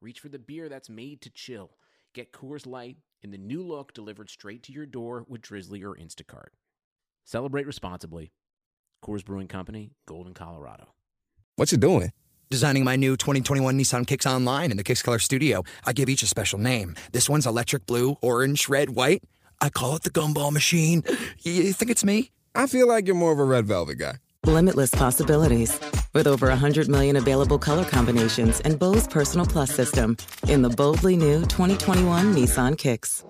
reach for the beer that's made to chill. Get Coors Light in the new look delivered straight to your door with Drizly or Instacart. Celebrate responsibly. Coors Brewing Company, Golden, Colorado. What you doing? Designing my new 2021 Nissan Kicks Online in the Kicks Color Studio. I give each a special name. This one's electric blue, orange, red, white. I call it the gumball machine. You think it's me? I feel like you're more of a red velvet guy. Limitless possibilities. With over 100 million available color combinations and Bose Personal Plus system in the boldly new 2021 Nissan Kicks.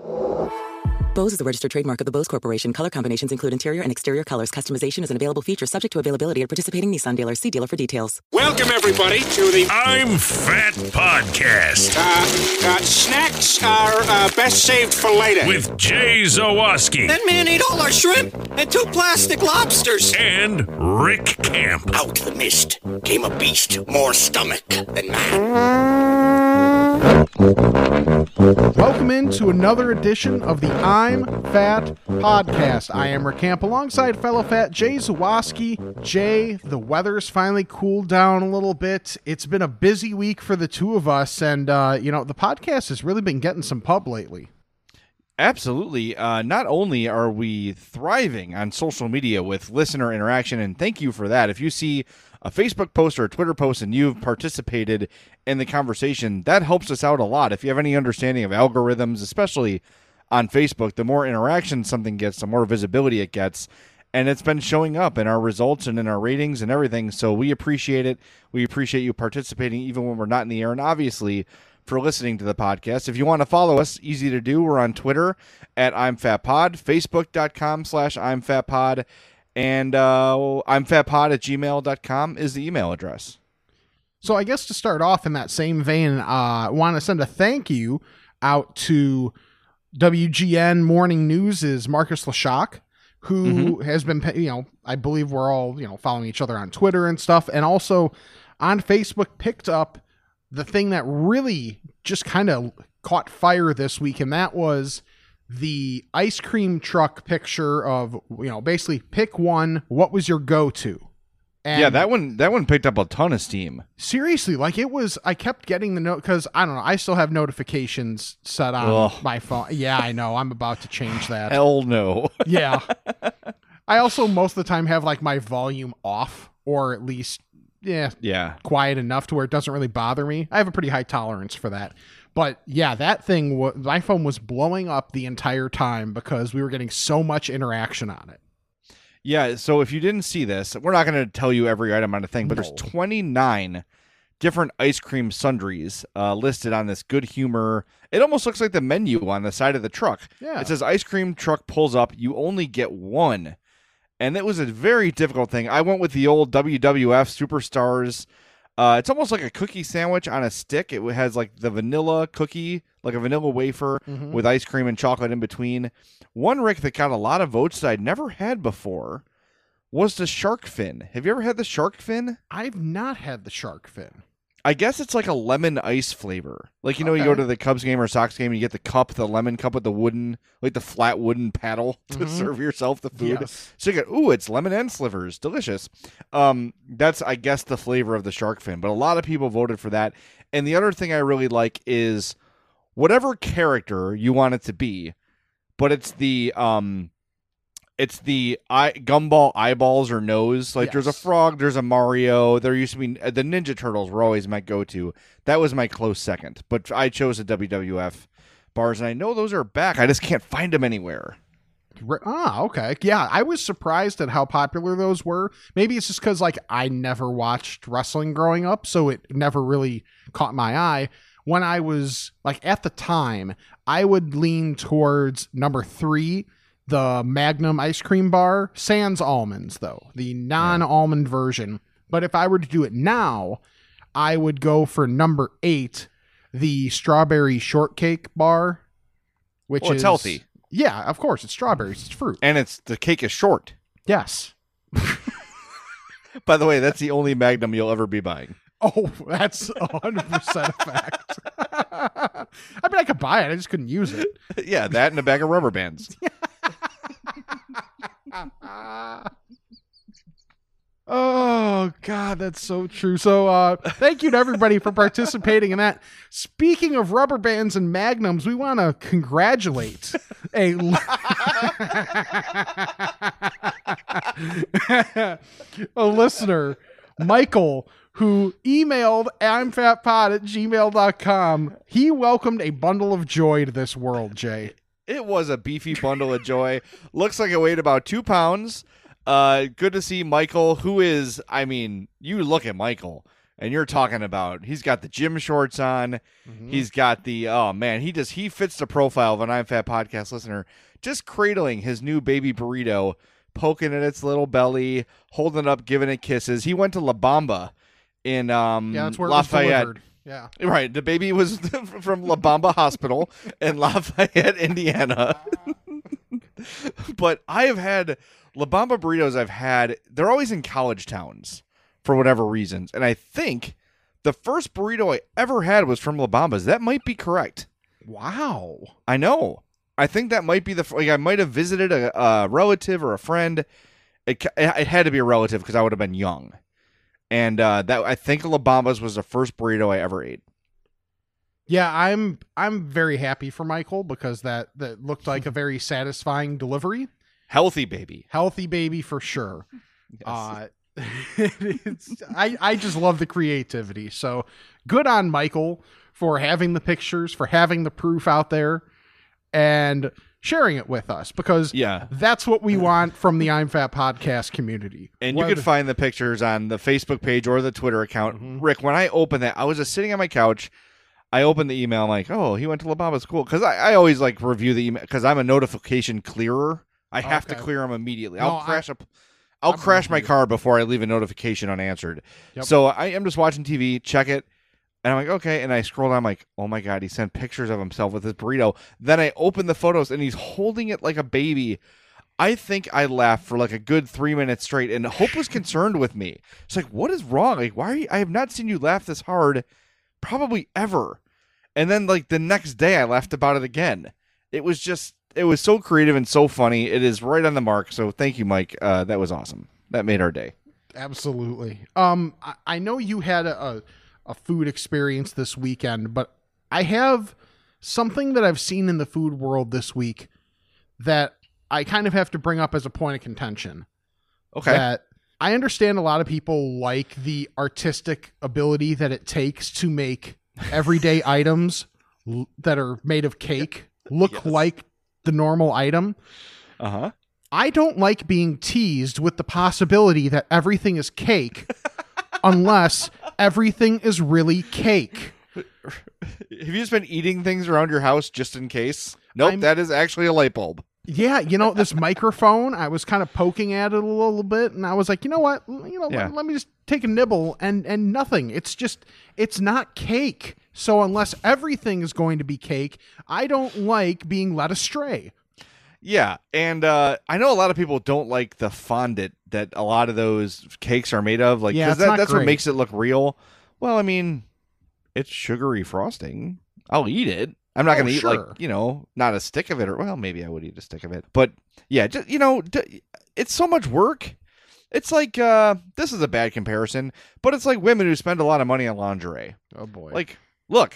Bose is a registered trademark of the Bose Corporation. Color combinations include interior and exterior colors. Customization is an available feature subject to availability at participating Nissan dealers. See dealer for details. Welcome, everybody, to the I'm Fat Podcast uh, uh, snacks are uh, best saved for later. with Jay Zawaski That man ate all our shrimp and two plastic lobsters. and Rick Camp. Out the mist came a beast more stomach than man. Welcome into another edition of the I'm Fat podcast. I am Rick Camp alongside fellow fat Jay Zawaski. Jay, the weather's finally cooled down a little bit. It's been a busy week for the two of us, and uh, you know the podcast has really been getting some pub lately. Absolutely. Uh, not only are we thriving on social media with listener interaction, and thank you for that. If you see a Facebook post or a Twitter post and you've participated in the conversation, that helps us out a lot. If you have any understanding of algorithms, especially on Facebook, the more interaction something gets, the more visibility it gets. And it's been showing up in our results and in our ratings and everything. So we appreciate it. We appreciate you participating even when we're not in the air. And obviously, for listening to the podcast. If you want to follow us, easy to do. We're on Twitter at I'm Fat Pod, Facebook.com slash I'm Fat Pod, and uh, I'm Fat Pod at gmail.com is the email address. So I guess to start off in that same vein, uh, I want to send a thank you out to WGN Morning News' is Marcus Leshock, who has been, you know, I believe we're all, you know, following each other on Twitter and stuff, and also on Facebook picked up the thing that really just kind of caught fire this week, and that was the ice cream truck picture of, you know, basically pick one. What was your go-to? And yeah, that one that one picked up a ton of steam. seriously like it was i kept getting the note because i don't know i still have notifications set on Ugh. my phone yeah i know i'm about to change that Hell no. yeah i also most of the time have like my volume off or at least yeah yeah. quiet enough to where it doesn't really bother me i have a pretty high tolerance for that but yeah that thing wa- my phone was blowing up the entire time because we were getting so much interaction on it Yeah, so if you didn't see this, we're not going to tell you every item on the thing, but there's 29 different ice cream sundries uh, listed on this good humor. It almost looks like the menu on the side of the truck. Yeah. It says ice cream truck pulls up, you only get one. And it was a very difficult thing. I went with the old WWF Superstars. Uh, it's almost like a cookie sandwich on a stick. It has like the vanilla cookie, like a vanilla wafer Mhm. with ice cream and chocolate in between. One Rick that got a lot of votes that I'd never had before was the shark fin. Have you ever had the shark fin? i've not had the shark fin I guess it's like a lemon ice flavor. Like you know, you go to the Cubs game or Sox game, and you get the cup, the lemon cup with the wooden, like the flat wooden paddle to Mhm. serve yourself the food. Yes. So you get, ooh, it's lemon and slivers, delicious. Um, that's I guess the flavor of the shark fin. But a lot of people voted for that. And the other thing I really like is whatever character you want it to be, but it's the um it's the eye gumball eyeballs or nose. Like there's a frog, there's a Mario. There used to be uh, the Ninja Turtles were always my go-to. That was my close second, but I chose the WWF bars, and I know those are back. I just can't find them anywhere. Re- Ah, okay. Yeah, I was surprised at how popular those were. Maybe it's just because like I never watched wrestling growing up, so it never really caught my eye. When I was like at the time, I would lean towards number three, the Magnum ice cream bar, sans almonds though, the non-almond version. But if I were to do it now, I would go for number eight, the strawberry shortcake bar, which Well, it's is healthy. Yeah, of course, it's strawberries. It's fruit. and it's the cake is short. Yes. By the way, that's the only Magnum you'll ever be buying. Oh, that's hundred percent a fact. I mean, I could buy it. I just couldn't use it. yeah, that and a bag of rubber bands. Oh God, that's so true. So uh thank you to everybody for participating in that. Speaking of rubber bands and magnums, we want to congratulate a a listener, Michael, who emailed imfatpod at gmail.com. He welcomed a bundle of joy to this world, Jay. It was a beefy bundle of joy. Looks like it weighed about two pounds. Uh, good to see Michael, who is, I mean, you look at Michael and you're talking about he's got the gym shorts on. He's got the, oh man, he just, he fits the profile of an I'm Fat podcast listener, just cradling his new baby burrito, poking at its little belly, holding it up, giving it kisses. He went to La Bamba in um, Yeah, that's where Lafayette. it was delivered. Yeah. Right. The baby was from La Bamba Hospital in Lafayette, Indiana. but I have had La Bamba burritos I've had, they're always in college towns for whatever reasons. And I think the first burrito I ever had was from La Bamba's. That might be correct. Wow. I know. I think that might be the like I might have visited a, a relative or a friend. It, it had to be a relative because I would have been young, and uh, that I think La Bamba's was the first burrito I ever ate. Yeah, I'm I'm very happy for Michael because that that looked like a very satisfying delivery. Healthy baby. Healthy baby for sure. Uh it's, I I just love the creativity. So good on Michael for having the pictures, for having the proof out there and sharing it with us because Yeah. that's what we want from the I'm Fat podcast community. And you can find the pictures on the Facebook page or the Twitter account. Mm-hmm. Rick, when I opened that, I was just sitting on my couch. I opened the email. I'm like, oh, he went to La Bamba's cool. Because I, I always like review the email because I'm a notification clearer. I have to clear them immediately. No, I'll I- crash up. I'll I'm crash my car before I leave a notification unanswered. Yep. So I am just watching TV, check it, and I'm like, okay. And I scroll down, I'm like, oh my god, he sent pictures of himself with his burrito. Then I open the photos, and he's holding it like a baby. I think I laughed for like a good three minutes straight, and Hope was concerned with me. It's like, what is wrong? Like, why are you? I have not seen you laugh this hard, probably ever. And then like the next day, I laughed about it again. It was just, it was so creative and so funny. It is right on the mark. So thank you, Mike. Uh, that was awesome. That made our day. Absolutely. Um, I, I know you had a, a a food experience this weekend, but I have something that I've seen in the food world this week that I kind of have to bring up as a point of contention. Okay. That I understand a lot of people like the artistic ability that it takes to make everyday items l- that are made of cake look like the normal item. Uh huh. I don't like being teased with the possibility that everything is cake unless everything is really cake. Have you just been eating things around your house just in case? Nope, I'm- that is actually a light bulb. Yeah, you know, this microphone, I was kind of poking at it a little bit and I was like, you know what? You know, Yeah. let, let me just take a nibble and and nothing. It's just it's not cake. So unless everything is going to be cake, I don't like being led astray. Yeah, and uh, I know a lot of people don't like the fondant that a lot of those cakes are made of. Like, Yeah, that, that's great. what makes it look real. Well, I mean, it's sugary frosting. I'll eat it. I'm not Oh, going to eat like you know, not a stick of it, or well, maybe I would eat a stick of it. But yeah, just, you know, d- it's so much work. It's like uh, this is a bad comparison, but it's like women who spend a lot of money on lingerie. Oh boy. Like, look,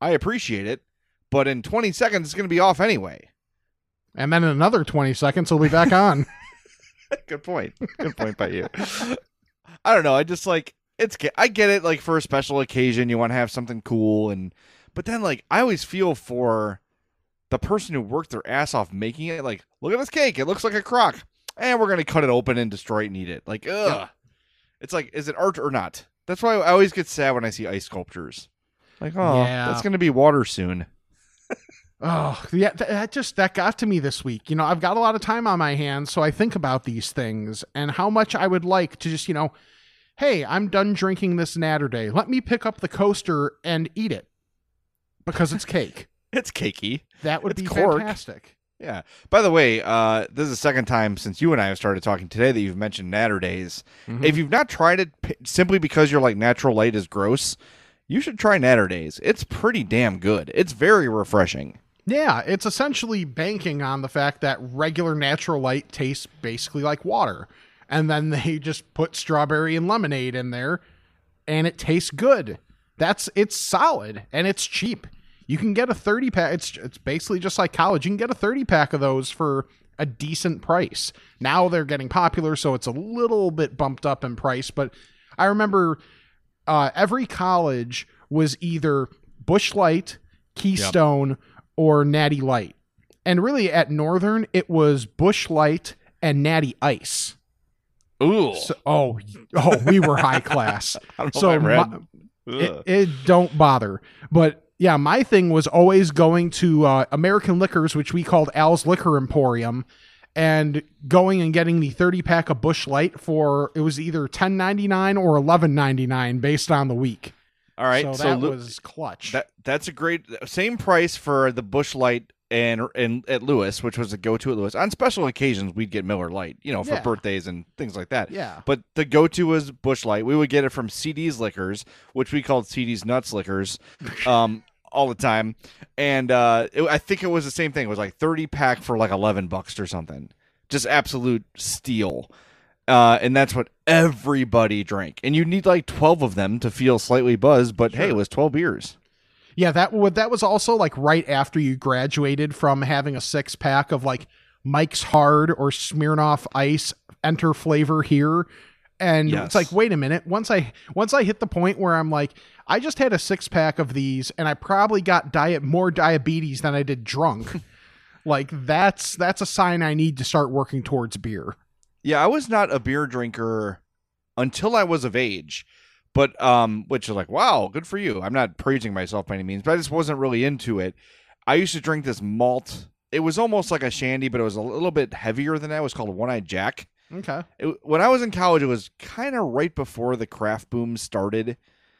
I appreciate it, but in 20 seconds it's going to be off anyway. And then in another 20 seconds he'll be back on. Good point. Good point by you. I don't know. I just like it's. ge- I get it. Like for a special occasion, you want to have something cool, and but then like I always feel for the person who worked their ass off making it. Like, look at this cake. It looks like a crock, and we're gonna cut it open and destroy it and eat it. Like, ugh. It's like, is it art or not? That's why I always get sad when I see ice sculptures. Like, oh, Yeah. that's gonna be water soon. Oh, yeah, th- that just that got to me this week. You know, I've got a lot of time on my hands, so I think about these things and how much I would like to just, you know, hey, I'm done drinking this Naturday. Let me pick up the coaster and eat it. because it's cake. It's cakey. That would It's be cork. fantastic. Yeah. By the way, uh, this is the second time since you and I have started talking today that you've mentioned Naturdays. Mm-hmm. If you've not tried it p- simply because you're like natural light is gross, you should try Naturdays. It's pretty damn good. It's very refreshing. Yeah, it's essentially banking on the fact that regular natural light tastes basically like water. And then they just put strawberry and lemonade in there and it tastes good. That's it's solid and it's cheap. You can get a 30 pack. It's it's basically just like college. You can get a 30 pack of those for a decent price. Now they're getting popular, so it's a little bit bumped up in price. But I remember uh, every college was either Busch Light, Keystone, or Natty Light. And really at Northern, it was Busch Light and Natty Ice. Ooh. So, oh, oh, we were high class. So my- it, it don't bother. But yeah, my thing was always going to uh, American Liquors, which we called Al's Liquor Emporium, and going and getting the 30 pack of Busch Light for it was either 10.99 or 11.99 based on the week. All right. so, So, that Lu- was clutch. that that's a great same price for the Busch Light and and at Lewis, which was a go to at Lewis. On special occasions, we'd get Miller Lite, you know, for Yeah. birthdays and things like that. Yeah. But the go to was Busch Light. We would get it from CD's Liquors, which we called CD's Nuts Liquors, um, all the time. And uh, it, I think it was the same thing. It was like thirty pack for like eleven bucks or something. Just absolute steal. Uh, and that's what everybody drank. And you need like twelve of them to feel slightly buzzed. But hey, it was twelve beers. Yeah, that would that was also like right after you graduated from having a six pack of like Mike's Hard or Smirnoff Ice enter flavor here. And Yes. it's like, wait a minute. Once I once I hit the point where I'm like, I just had a six pack of these and I probably got diet more diabetes than I did drunk. like that's that's a sign I need to start working towards beer. Yeah, I was not a beer drinker until I was of age. But um which is like, wow, good for you. I'm not praising myself by any means, but I just wasn't really into it. I used to drink this malt. It was almost like a shandy, but it was a little bit heavier than that. It was called One Eyed Jack. Okay. It, when I was in college, it was kind of right before the craft boom started.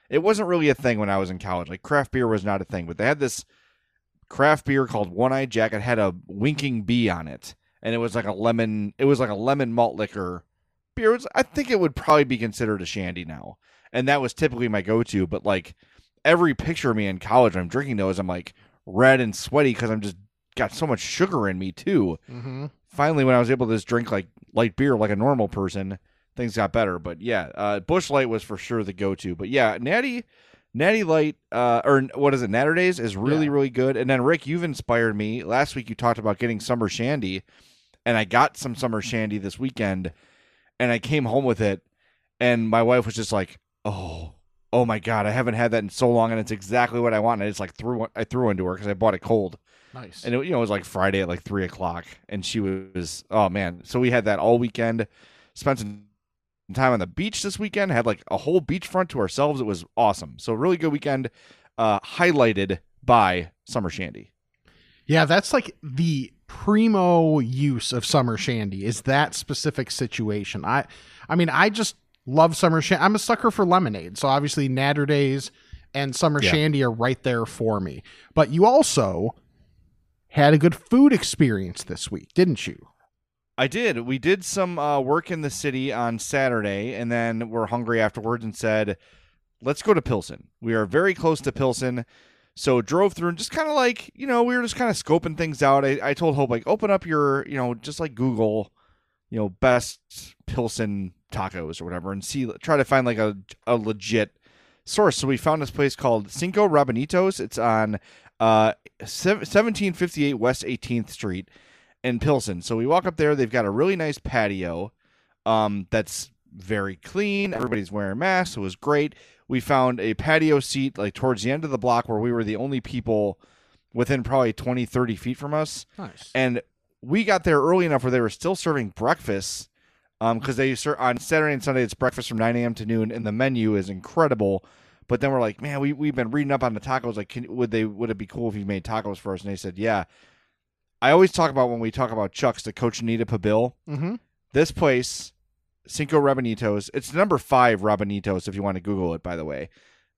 It wasn't really a thing when I was in college. Like craft beer was not a thing, but they had this craft beer called One Eye Jack. It had a winking bee on it, and it was like a lemon. It was like a lemon malt liquor beer. It was, I think it would probably be considered a shandy now, and that was typically my go-to. But like every picture of me in college, when I'm drinking those, I'm like red and sweaty because I'm just got so much sugar in me too Mm-hmm. finally when I was able to just drink like light beer like a normal person, things got better. But yeah, uh, Busch Light was for sure the go-to. But yeah, Natty, Natty Light, uh, or what is it? Naturdays is really Yeah. really good. And then Rick, you've inspired me. Last week you talked about getting summer shandy, and I got some summer shandy this weekend, and I came home with it, and my wife was just like, "Oh." Oh my god, I haven't had that in so long, and it's exactly what I want. And I just like threw I threw into her because I bought it cold. Nice. And it, you know, it was like Friday at like three o'clock, and she was, oh man. So we had that all weekend. Spent some time on the beach this weekend. Had like a whole beachfront to ourselves. It was awesome. So really good weekend, uh, highlighted by Summer Shandy. Yeah, that's like the primo use of summer shandy is that specific situation. I I mean, I just love summer shandy. I'm a sucker for lemonade. So obviously Naturdays and summer Yeah. shandy are right there for me. But you also had a good food experience this week, didn't you? I did. We did some uh, work in the city on Saturday, and then we're hungry afterwards and said, let's go to Pilsen. We are very close to Pilsen. So drove through and just kind of like, you know, we were just kind of scoping things out. I, I told Hope, like, open up your, you know, just like Google, you know, best Pilsen tacos or whatever and see, try to find like a, a legit source. So we found this place called Cinco Rabanitos. It's on uh, 1758 West 18th Street in Pilsen. So we walk up there. They've got a really nice patio um, that's very clean. Everybody's wearing masks. It was great. We found a patio seat like towards the end of the block where we were the only people within probably 20, 30 feet from us. Nice. And we got there early enough where they were still serving breakfast because they serve on Saturday and Sunday. It's breakfast from 9 a.m. to noon, and the menu is incredible. But then we're like, man, we we've been reading up on the tacos. Like, can, would they would it be cool if you made tacos for us? And they said, yeah. I always talk about when we talk about Chuck's, the Cochinita Pibil. Mm-hmm. This place, Cinco Rabanitos, it's number five Rabanitos if you want to Google it, by the way.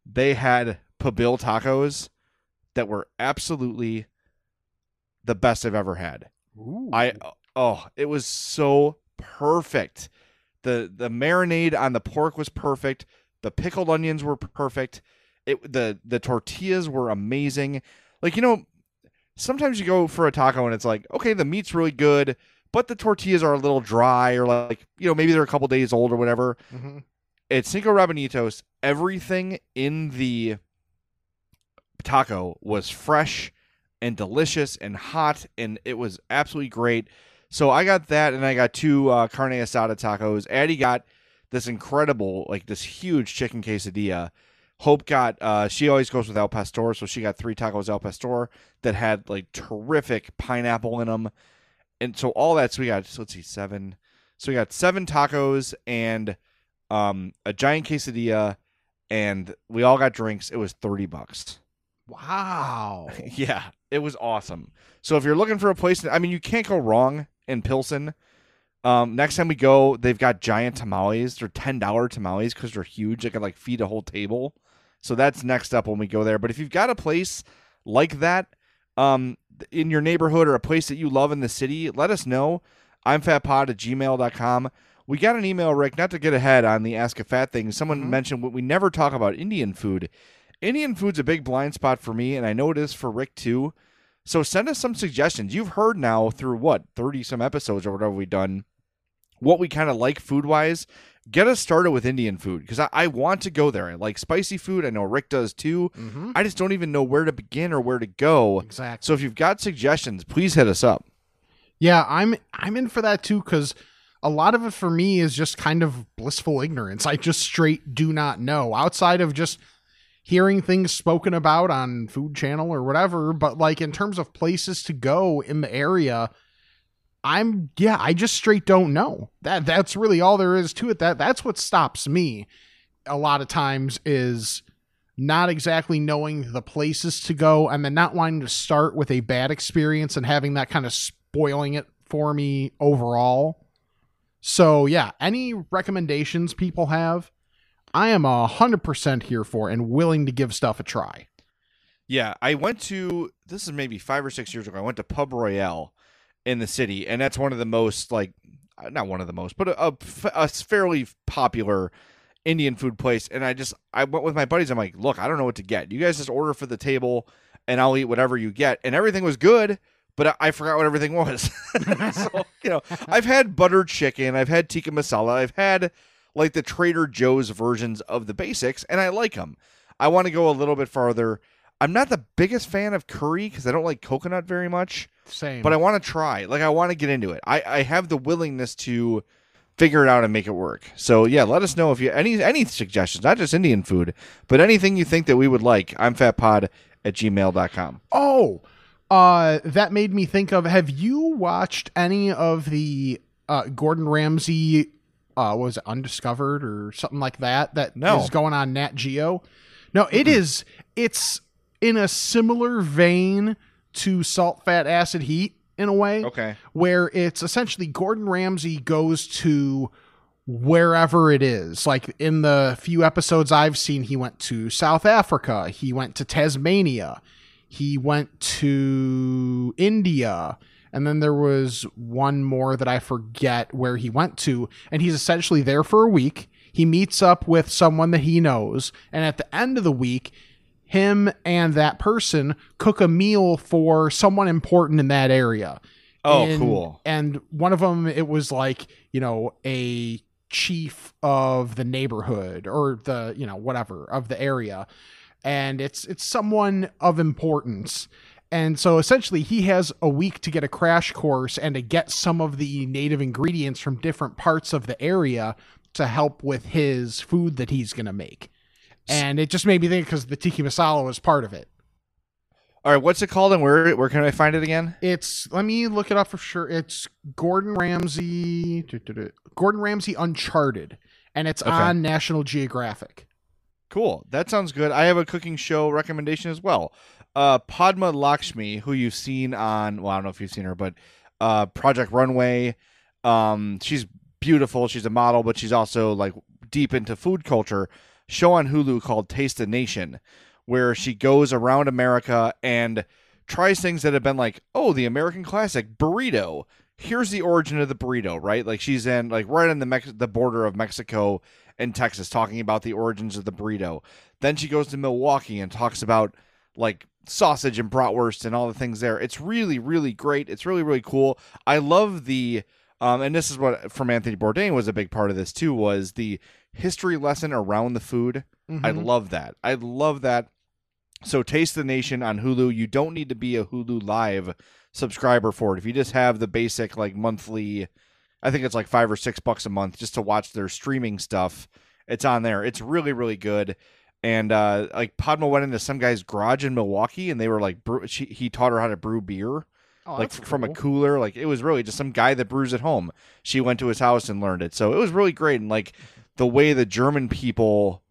They had Pibil tacos. that were absolutely the best I've ever had. Ooh. I oh, it was so perfect. The the marinade on the pork was perfect. The pickled onions were perfect. It the the tortillas were amazing. Like you know, sometimes you go for a taco and it's like, okay, the meat's really good, but the tortillas are a little dry or like, you know, maybe they're a couple days old or whatever. Mhm. At Cinco Rabanitos, everything in the taco was fresh and delicious and hot, and it was absolutely great. So I got that, and I got two uh, carne asada tacos. Addie got this incredible, like this huge chicken quesadilla. Hope got, uh, she always goes with El Pastor, so she got three tacos El Pastor that had like terrific pineapple in them. And so all that, so we got, so let's see, seven. So we got seven tacos and um, a giant quesadilla, and we all got drinks. It was 30 bucks. Wow. Yeah, it was awesome. So if you're looking for a place, I mean, you can't go wrong in Pilsen. Um, next time we go, they've got giant tamales. They're ten dollar tamales because they're huge. They can like feed a whole table. So that's next up when we go there. But if you've got a place like that um, in your neighborhood or a place that you love in the city, let us know. I'm fatpod at gmail.com. We got an email, Rick, not to get ahead on the Ask a Fat thing. Someone mm-hmm. mentioned what we never talk about Indian food. Indian food's a big blind spot for me, and I know it is for Rick too. So send us some suggestions. You've heard now through what, 30 some episodes or whatever we've done, what we kind of like food wise. Get us started with Indian food because I, I want to go there. I like spicy food. I know Rick does too. Mm-hmm. I just don't even know where to begin or where to go. Exactly. So if you've got suggestions, please hit us up. Yeah, I'm I'm in for that too because a lot of it for me is just kind of blissful ignorance. I just straight do not know outside of just hearing things spoken about on Food Channel or whatever. But like in terms of places to go in the area, I'm yeah, I just straight don't know. That that's really all there is to it. That that's what stops me a lot of times is not exactly knowing the places to go and then not wanting to start with a bad experience and having that kind of spoiling it for me overall. So yeah, any recommendations people have, I am a hundred percent here for and willing to give stuff a try. Yeah, I went to this is maybe five or six years ago. I went to Pub Royale in the city, and that's one of the most like uh, not one of the most, but a fairly popular Indian food place. And I just I went with my buddies. I'm like, look, I don't know what to get. You guys just order for the table, and I'll eat whatever you get. And everything was good, but I, forgot what everything was. so you know, I've had buttered chicken, I've had tikka masala, I've had like the Trader Joe's versions of the basics, and I like them. I want to go a little bit farther. I'm not the biggest fan of curry because I don't like coconut very much, Same. but I want to try. Like I want to get into it. I, I have the willingness to figure it out and make it work. So yeah, let us know if you any any suggestions, not just Indian food, but anything you think that we would like. I'm fatpod at gmail.com. Oh, uh, that made me think of. Have you watched any of the uh, Gordon Ramsay? Uh, was it Undiscovered or something like that? That is No. going on Nat Geo. No, it is. It's in a similar vein to Salt, Fat, Acid, Heat in a way. Okay. where it's essentially Gordon Ramsay goes to wherever it is. Like in the few episodes I've seen, he went to South Africa, he went to Tasmania, he went to India. And then there was one more that I forget where he went to. And he's essentially there for a week. He meets up with someone that he knows. And at the end of the week, him and that person cook a meal for someone important in that area. Oh, And- cool. And one of them, it was like, you know, a chief of the neighborhood or the, you know, whatever of the area. And it's it's someone of importance. And so essentially he has a week to get a crash course and to get some of the native ingredients from different parts of the area to help with his food that he's going to make. And it just made me think because the tikka masala was part of it. All right, what's it called and where where can I find it again? It's let me look it up for sure. It's Gordon Ramsay, Gordon Ramsay Uncharted, and it's Okay. on National Geographic. Cool. That sounds good. I have a cooking show recommendation as well. Uh, Padma Lakshmi, who you've seen on, well, I don't know if you've seen her, but uh, Project Runway. Um, she's beautiful. She's a model, but she's also like deep into food culture. Show on Hulu called Taste the Nation, where she goes around America and tries things that have been like, oh, the American classic burrito. Here's the origin of the burrito, right? Like she's in like right on the Mex- the border of Mexico and Texas, talking about the origins of the burrito. Then she goes to Milwaukee and talks about like sausage and bratwurst and all the things there. It's really, really great. It's really, really cool. I love the um, and this is what from Anthony Bourdain was a big part of this too was the history lesson around the food. I Mhm. love that. I love that. So Taste the Nation on Hulu. You don't need to be a Hulu Live subscriber for it. If you just have the basic like monthly, I think it's like five or six bucks a month just to watch their streaming stuff. It's on there. It's really really good. And uh like Padma went into some guy's garage in Milwaukee, and they were like, brew- she, he taught her how to brew beer Oh, like that's from a cooler. Like it was really just some guy that brews at home. She went to his house and learned it. So it was really great. And like the way the German people,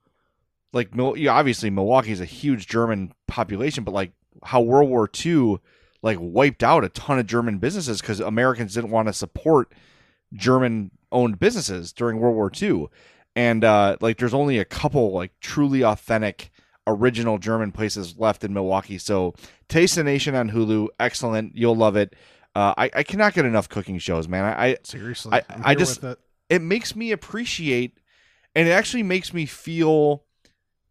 like obviously Milwaukee is a huge German population, but like how World War II like wiped out a ton of German businesses because Americans didn't want to support German owned businesses during World War II. And uh, like there's only a couple like truly authentic original German places left in Milwaukee. So Taste the Nation on Hulu, excellent. You'll love it. Uh, I, I cannot get enough cooking shows, man. I, I Seriously, I, I just it. it makes me appreciate and it actually makes me feel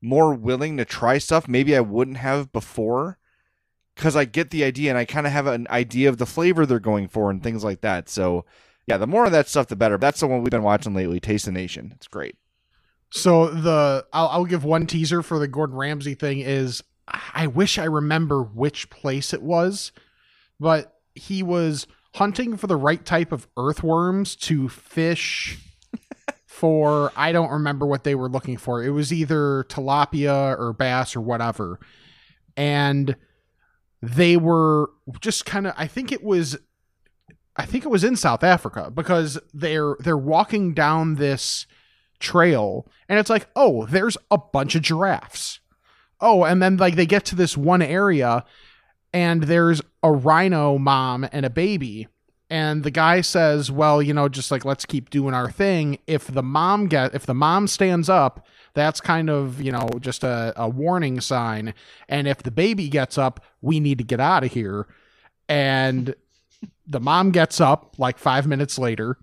more willing to try stuff maybe I wouldn't have before because I get the idea and I kind of have an idea of the flavor they're going for and things like that. So yeah, the more of that stuff, the better. That's the one we've been watching lately, Taste the Nation. It's great. So the I'll, I'll give one teaser for the Gordon Ramsay thing is I wish I remember which place it was, but he was hunting for the right type of earthworms to fish for I don't remember what they were looking for. It was either tilapia or bass or whatever. And they were just kind of I think it was I think it was in South Africa because they're they're walking down this trail and it's like, "Oh, there's a bunch of giraffes." Oh, and then like they get to this one area and there's a rhino mom and a baby and the guy says, "Well, you know, just like let's keep doing our thing. If the mom get if the mom stands up, that's kind of, you know, just a, a warning sign. And if the baby gets up, we need to get out of here." And the mom gets up like 5 minutes later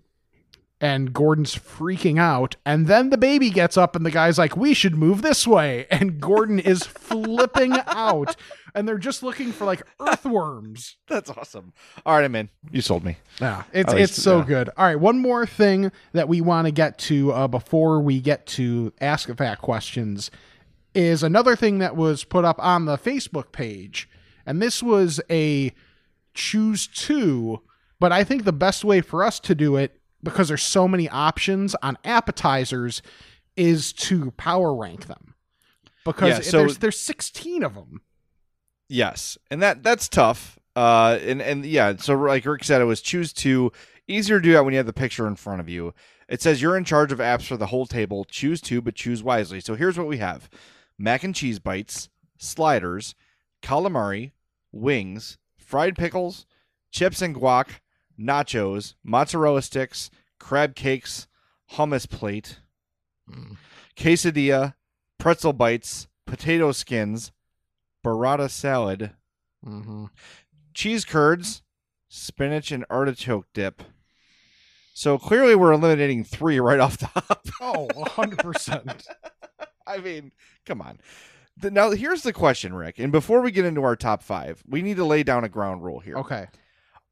and Gordon's freaking out. And then the baby gets up and the guy's like, "We should move this way." And Gordon is flipping out and they're just looking for like earthworms. That's awesome. All right, I'm in. You sold me. Yeah, it's least, it's so yeah. good. All right, one more thing that we want to get to uh, before we get to ask a fat questions is another thing that was put up on the Facebook page, and this was a choose two. But I think the best way for us to do it, because there's so many options on appetizers, is to power rank them. Because Yeah, so- there's there's 16 of them. Yes, and that that's tough. Uh, and and yeah, so like Rick said, it was choose two. Easier to do that when you have the picture in front of you. It says you're in charge of apps for the whole table. Choose two, but choose wisely. So here's what we have: mac and cheese bites, sliders, calamari, wings, fried pickles, chips and guac, nachos, mozzarella sticks, crab cakes, hummus plate, quesadilla, pretzel bites, potato skins, burrata salad, Mm-hmm. cheese curds, spinach and artichoke dip. So clearly we're eliminating three right off the hop. Oh, 100%. I mean, come on. The- now here's the question, Rick. And before we get into our top five, we need to lay down a ground rule here. okay.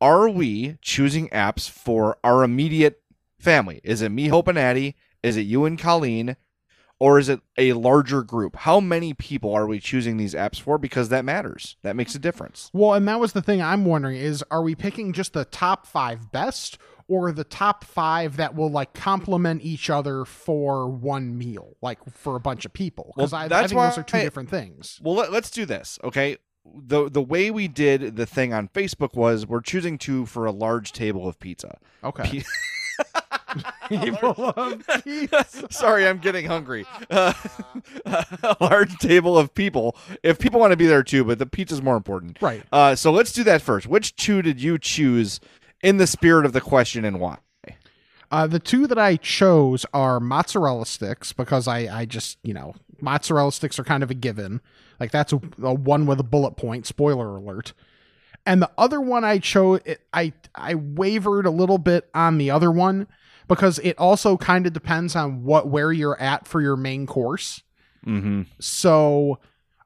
Are we choosing apps for our immediate family? Is it me, Hope, and Addie? Is it you and Colleen? Or is it a larger group? How many people are we choosing these apps for? Because that matters. That makes a difference. Well, and that was the thing I'm wondering is are we picking just the top five best or the top five that will like complement each other for one meal, like for a bunch of people? Because Well, I, I think those are two I- different things. Well, let, let's do this, okay? The the way we did the thing on Facebook was we're choosing two for a large table of pizza. Okay. Pe- People love pizza. Sorry, I'm getting hungry. Uh, a large table of people. If people want to be there too, but the pizza's more important. Right. Uh, so let's do that first. Which two did you choose in the spirit of the question and why? Uh, the two that I chose are mozzarella sticks because I, I just, you know, mozzarella sticks are kind of a given. Like that's a, a one with a bullet point. Spoiler alert. And the other one I chose, it, I I wavered a little bit on the other one because it also kind of depends on what where you're at for your main course. Mm-hmm. So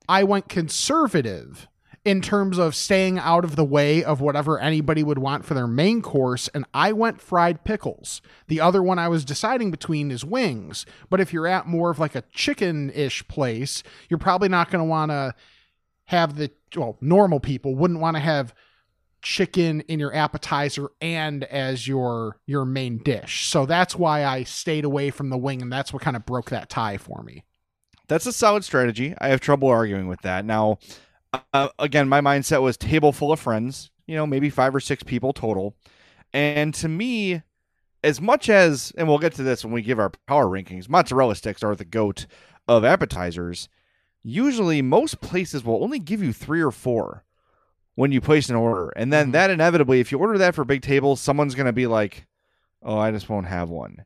I went conservative in terms of staying out of the way of whatever anybody would want for their main course, and I went fried pickles. The other one I was deciding between is wings. But if you're at more of like a chicken ish place, you're probably not going to want to have the, well, normal people wouldn't want to have chicken in your appetizer and as your your main dish. So that's why I stayed away from the wing and that's what kind of broke that tie for me. That's a solid strategy. I have trouble arguing with that. Now, uh, again, my mindset was table full of friends, you know, maybe five or six people total. And to me, as much as, and we'll get to this when we give our power rankings, mozzarella sticks are the goat of appetizers. Usually, most places will only give you three or four when you place an order. And then that inevitably, if you order that for big tables, someone's going to be like, oh, I just won't have one.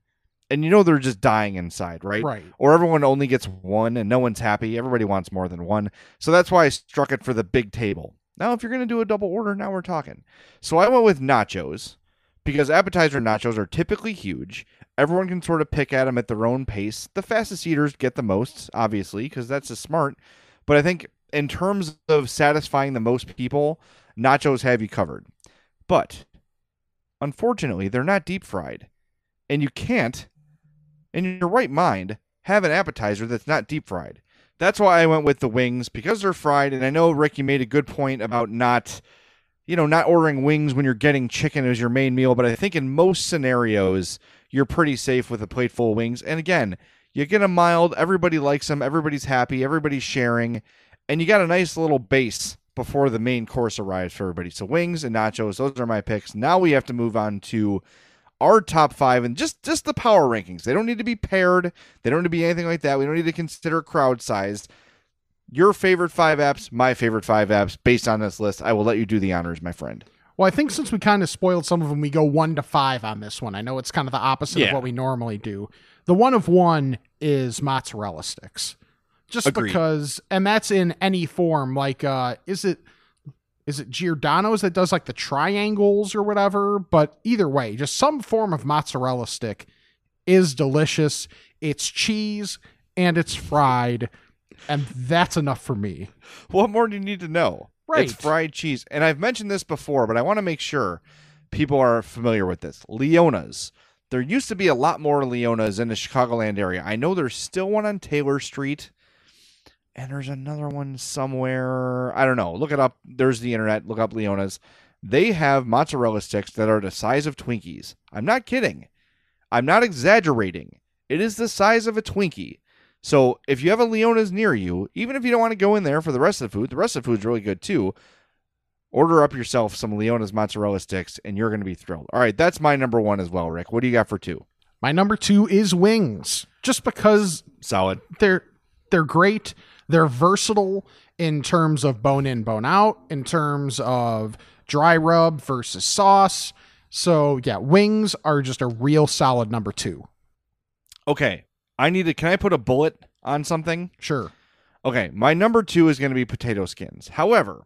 And you know they're just dying inside, right? Right. Or everyone only gets one and no one's happy. Everybody wants more than one. So that's why I struck it for the big table. Now, if you're going to do a double order, now we're talking. So I went with nachos because appetizer nachos are typically huge. Everyone can sort of pick at them at their own pace. The fastest eaters get the most, obviously, because that's a smart. But I think in terms of satisfying the most people, nachos have you covered. But unfortunately, they're not deep fried. And you can't, in your right mind, have an appetizer that's not deep fried. That's why I went with the wings because they're fried. And I know Ricky made a good point about not, you know, not ordering wings when you're getting chicken as your main meal. But I think in most scenarios, you're pretty safe with a plate full of wings. And again, you get them mild. Everybody likes them. Everybody's happy. Everybody's sharing. And you got a nice little base before the main course arrives for everybody. So wings and nachos, those are my picks. Now we have to move on to our top five and just just the power rankings. They don't need to be paired. They don't need to be anything like that. We don't need to consider crowd sized. Your favorite five apps, my favorite five apps, based on this list. I will let you do the honors, my friend. Well, I think since we kind of spoiled some of them, we go one to five on this one. I know it's kind of the opposite of what we normally do. The one of one is mozzarella sticks. Just Agreed. because and that's in any form. Like uh is it is it Giordano's that does like the triangles or whatever? But either way, just some form of mozzarella stick is delicious. It's cheese and it's fried, and that's enough for me. What more do you need to know? Right. It's fried cheese. And I've mentioned this before, but I want to make sure people are familiar with this. Leona's. There used to be a lot more Leona's in the Chicagoland area. I know there's still one on Taylor Street. And there's another one somewhere. I don't know. Look it up. There's the internet. Look up Leona's. They have mozzarella sticks that are the size of Twinkies. I'm not kidding. I'm not exaggerating. It is the size of a Twinkie. So if you have a Leona's near you, even if you don't want to go in there for the rest of the food, the rest of the food's really good too. Order up yourself some Leona's mozzarella sticks and you're going to be thrilled. All right, that's my number one as well, Rick. What do you got for two? My number two is wings, just because Solid. they're they're great. They're versatile in terms of bone in, bone out, in terms of dry rub versus sauce. So yeah, wings are just a real solid number two. Okay, I need to. Can I put a bullet on something? Sure. Okay, my number two is going to be potato skins. However,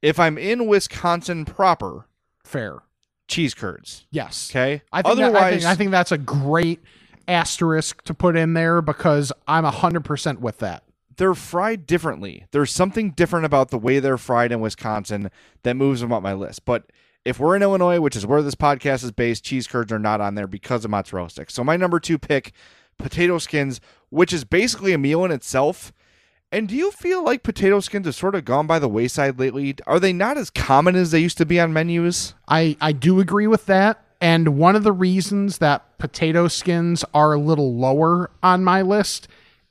if I'm in Wisconsin proper, Fair. cheese curds. Yes. Okay. I think, that- I, Otherwise, think I think that's a great asterisk to put in there because I'm hundred percent with that. they're fried differently. There's something different about the way they're fried in Wisconsin that moves them up my list. But if we're in Illinois, which is where this podcast is based, cheese curds are not on there because of mozzarella sticks. So my number two pick, potato skins, which is basically a meal in itself. And do you feel like potato skins have sort of gone by the wayside lately? Are they not as common as they used to be on menus? I, I do agree with that. And one of the reasons that potato skins are a little lower on my list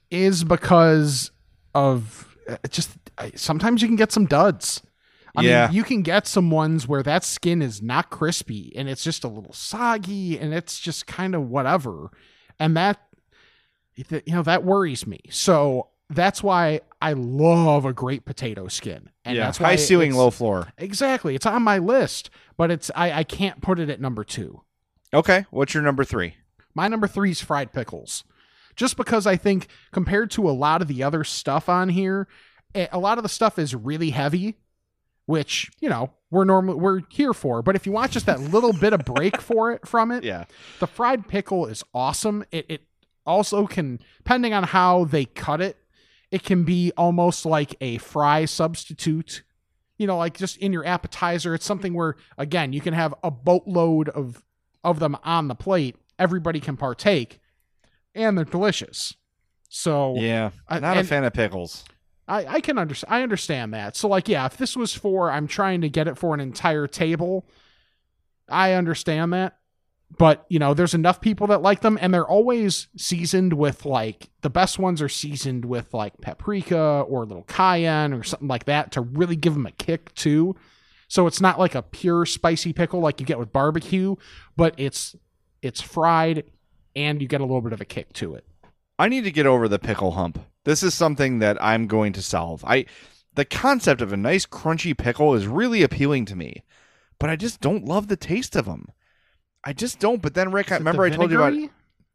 is because of uh, just sometimes you can get some duds. I Yeah. mean, you can get some ones where that skin is not crispy and it's just a little soggy and it's just kind of whatever. And that, you know, that worries me. So that's why I love a great potato skin. And that's why high ceiling, low floor. Exactly. It's on my list, but it's I, I can't put it at number two. Okay, what's your number three? My number three is fried pickles. just because I think compared to a lot of the other stuff on here, eh, a lot of the stuff is really heavy, which, you know, we're normally we're here for. But if you want just that little bit of break for it from it, Yeah. the fried pickle is awesome. It it also can depending on how they cut it, it can be almost like a fry substitute. You know, like just in your appetizer, it's something where again, you can have a boatload of of them on the plate. Everybody can partake and they're delicious. So Yeah. Uh, Not a fan of pickles. I, I can understand. I understand that. So like, yeah, if this was for, I'm trying to get it for an entire table. I understand that, but you know, there's enough people that like them, and they're always seasoned with like the best ones are seasoned with like paprika or a little cayenne or something like that to really give them a kick too. So it's not like a pure spicy pickle like you get with barbecue, but it's it's fried and you get a little bit of a kick to it. I need to get over the pickle hump. This is something that I'm going to solve. I the concept of a nice crunchy pickle is really appealing to me, but I just don't love the taste of them. I just don't. But then Rick, I Is remember I told you about.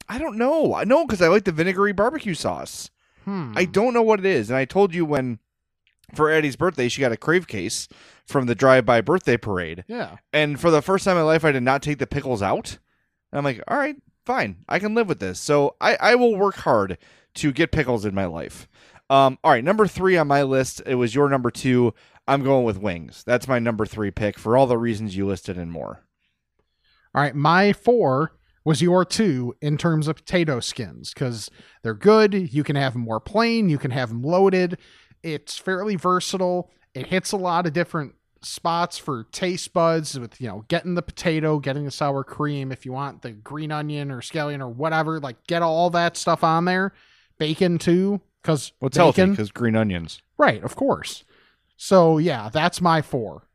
I don't know. I know because I like the vinegary barbecue sauce. Hmm. I don't know what it is, and I told you when for Eddie's birthday she got a crave case from the drive-by birthday parade, Yeah. and for the first time in my life I did not take the pickles out. And I'm like, all right, fine, I can live with this. So I, I will work hard to get pickles in my life. Um, all right, number three on my list. It was your number two. I'm going with wings. That's my number three pick for all the reasons you listed and more. All right, my four was your two in terms of potato skins because they're good. You can have them more plain, you can have them loaded. It's fairly versatile. It hits a lot of different spots for taste buds with you know getting the potato, getting the sour cream. If you want the green onion or scallion or whatever, like get all that stuff on there. Bacon too, because What's healthy? bacon, Because green onions. right? Of course. So yeah, that's my four.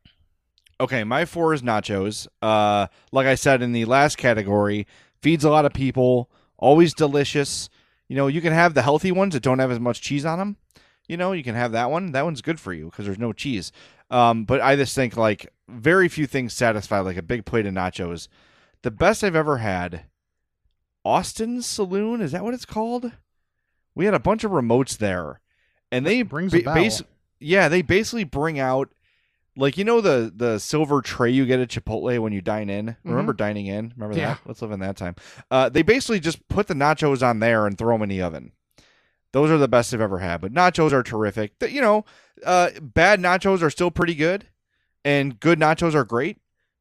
Okay, my four is nachos. Uh, like I said in the last category, feeds a lot of people. Always delicious. You know, you can have the healthy ones that don't have as much cheese on them. You know, you can have that one. That one's good for you because there's no cheese. Um, but I just think like very few things satisfy like a big plate of nachos. The best I've ever had, Austin's Saloon. Is that what it's called? We had a bunch of remotes there, and they Rings a ba- bas- yeah, they basically bring out like you know the the silver tray you get at Chipotle when you dine in. Remember dining in? Remember Mm-hmm. Yeah. that? Let's live in that time. Uh, they basically just put the nachos on there and throw them in the oven. Those are the best I've ever had. But nachos are terrific. You know, uh, bad nachos are still pretty good, and good nachos are great.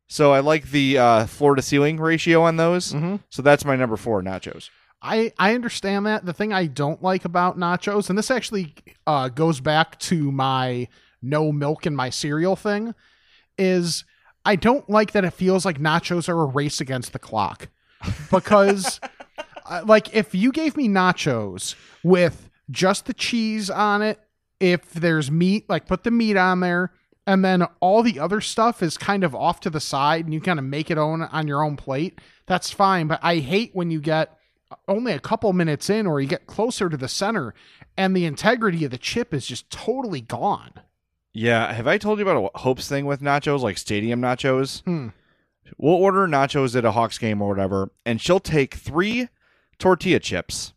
So I like the uh, floor to ceiling ratio on those. Mhm. So that's my number four nachos. I I understand that. The thing I don't like about nachos, and this actually uh, goes back to my no milk in my cereal thing, is I don't like that it feels like nachos are a race against the clock, because uh, like if you gave me nachos with just the cheese on it, if there's meat, like put the meat on there. And then all the other stuff is kind of off to the side, and you kind of make it own on your own plate. That's fine, but I hate when you get only a couple minutes in or you get closer to the center and the integrity of the chip is just totally gone. Yeah, have I told you about a Hope's thing with nachos, like stadium nachos? Hmm. We'll order nachos at a Hawks game or whatever, and she'll take three tortilla chips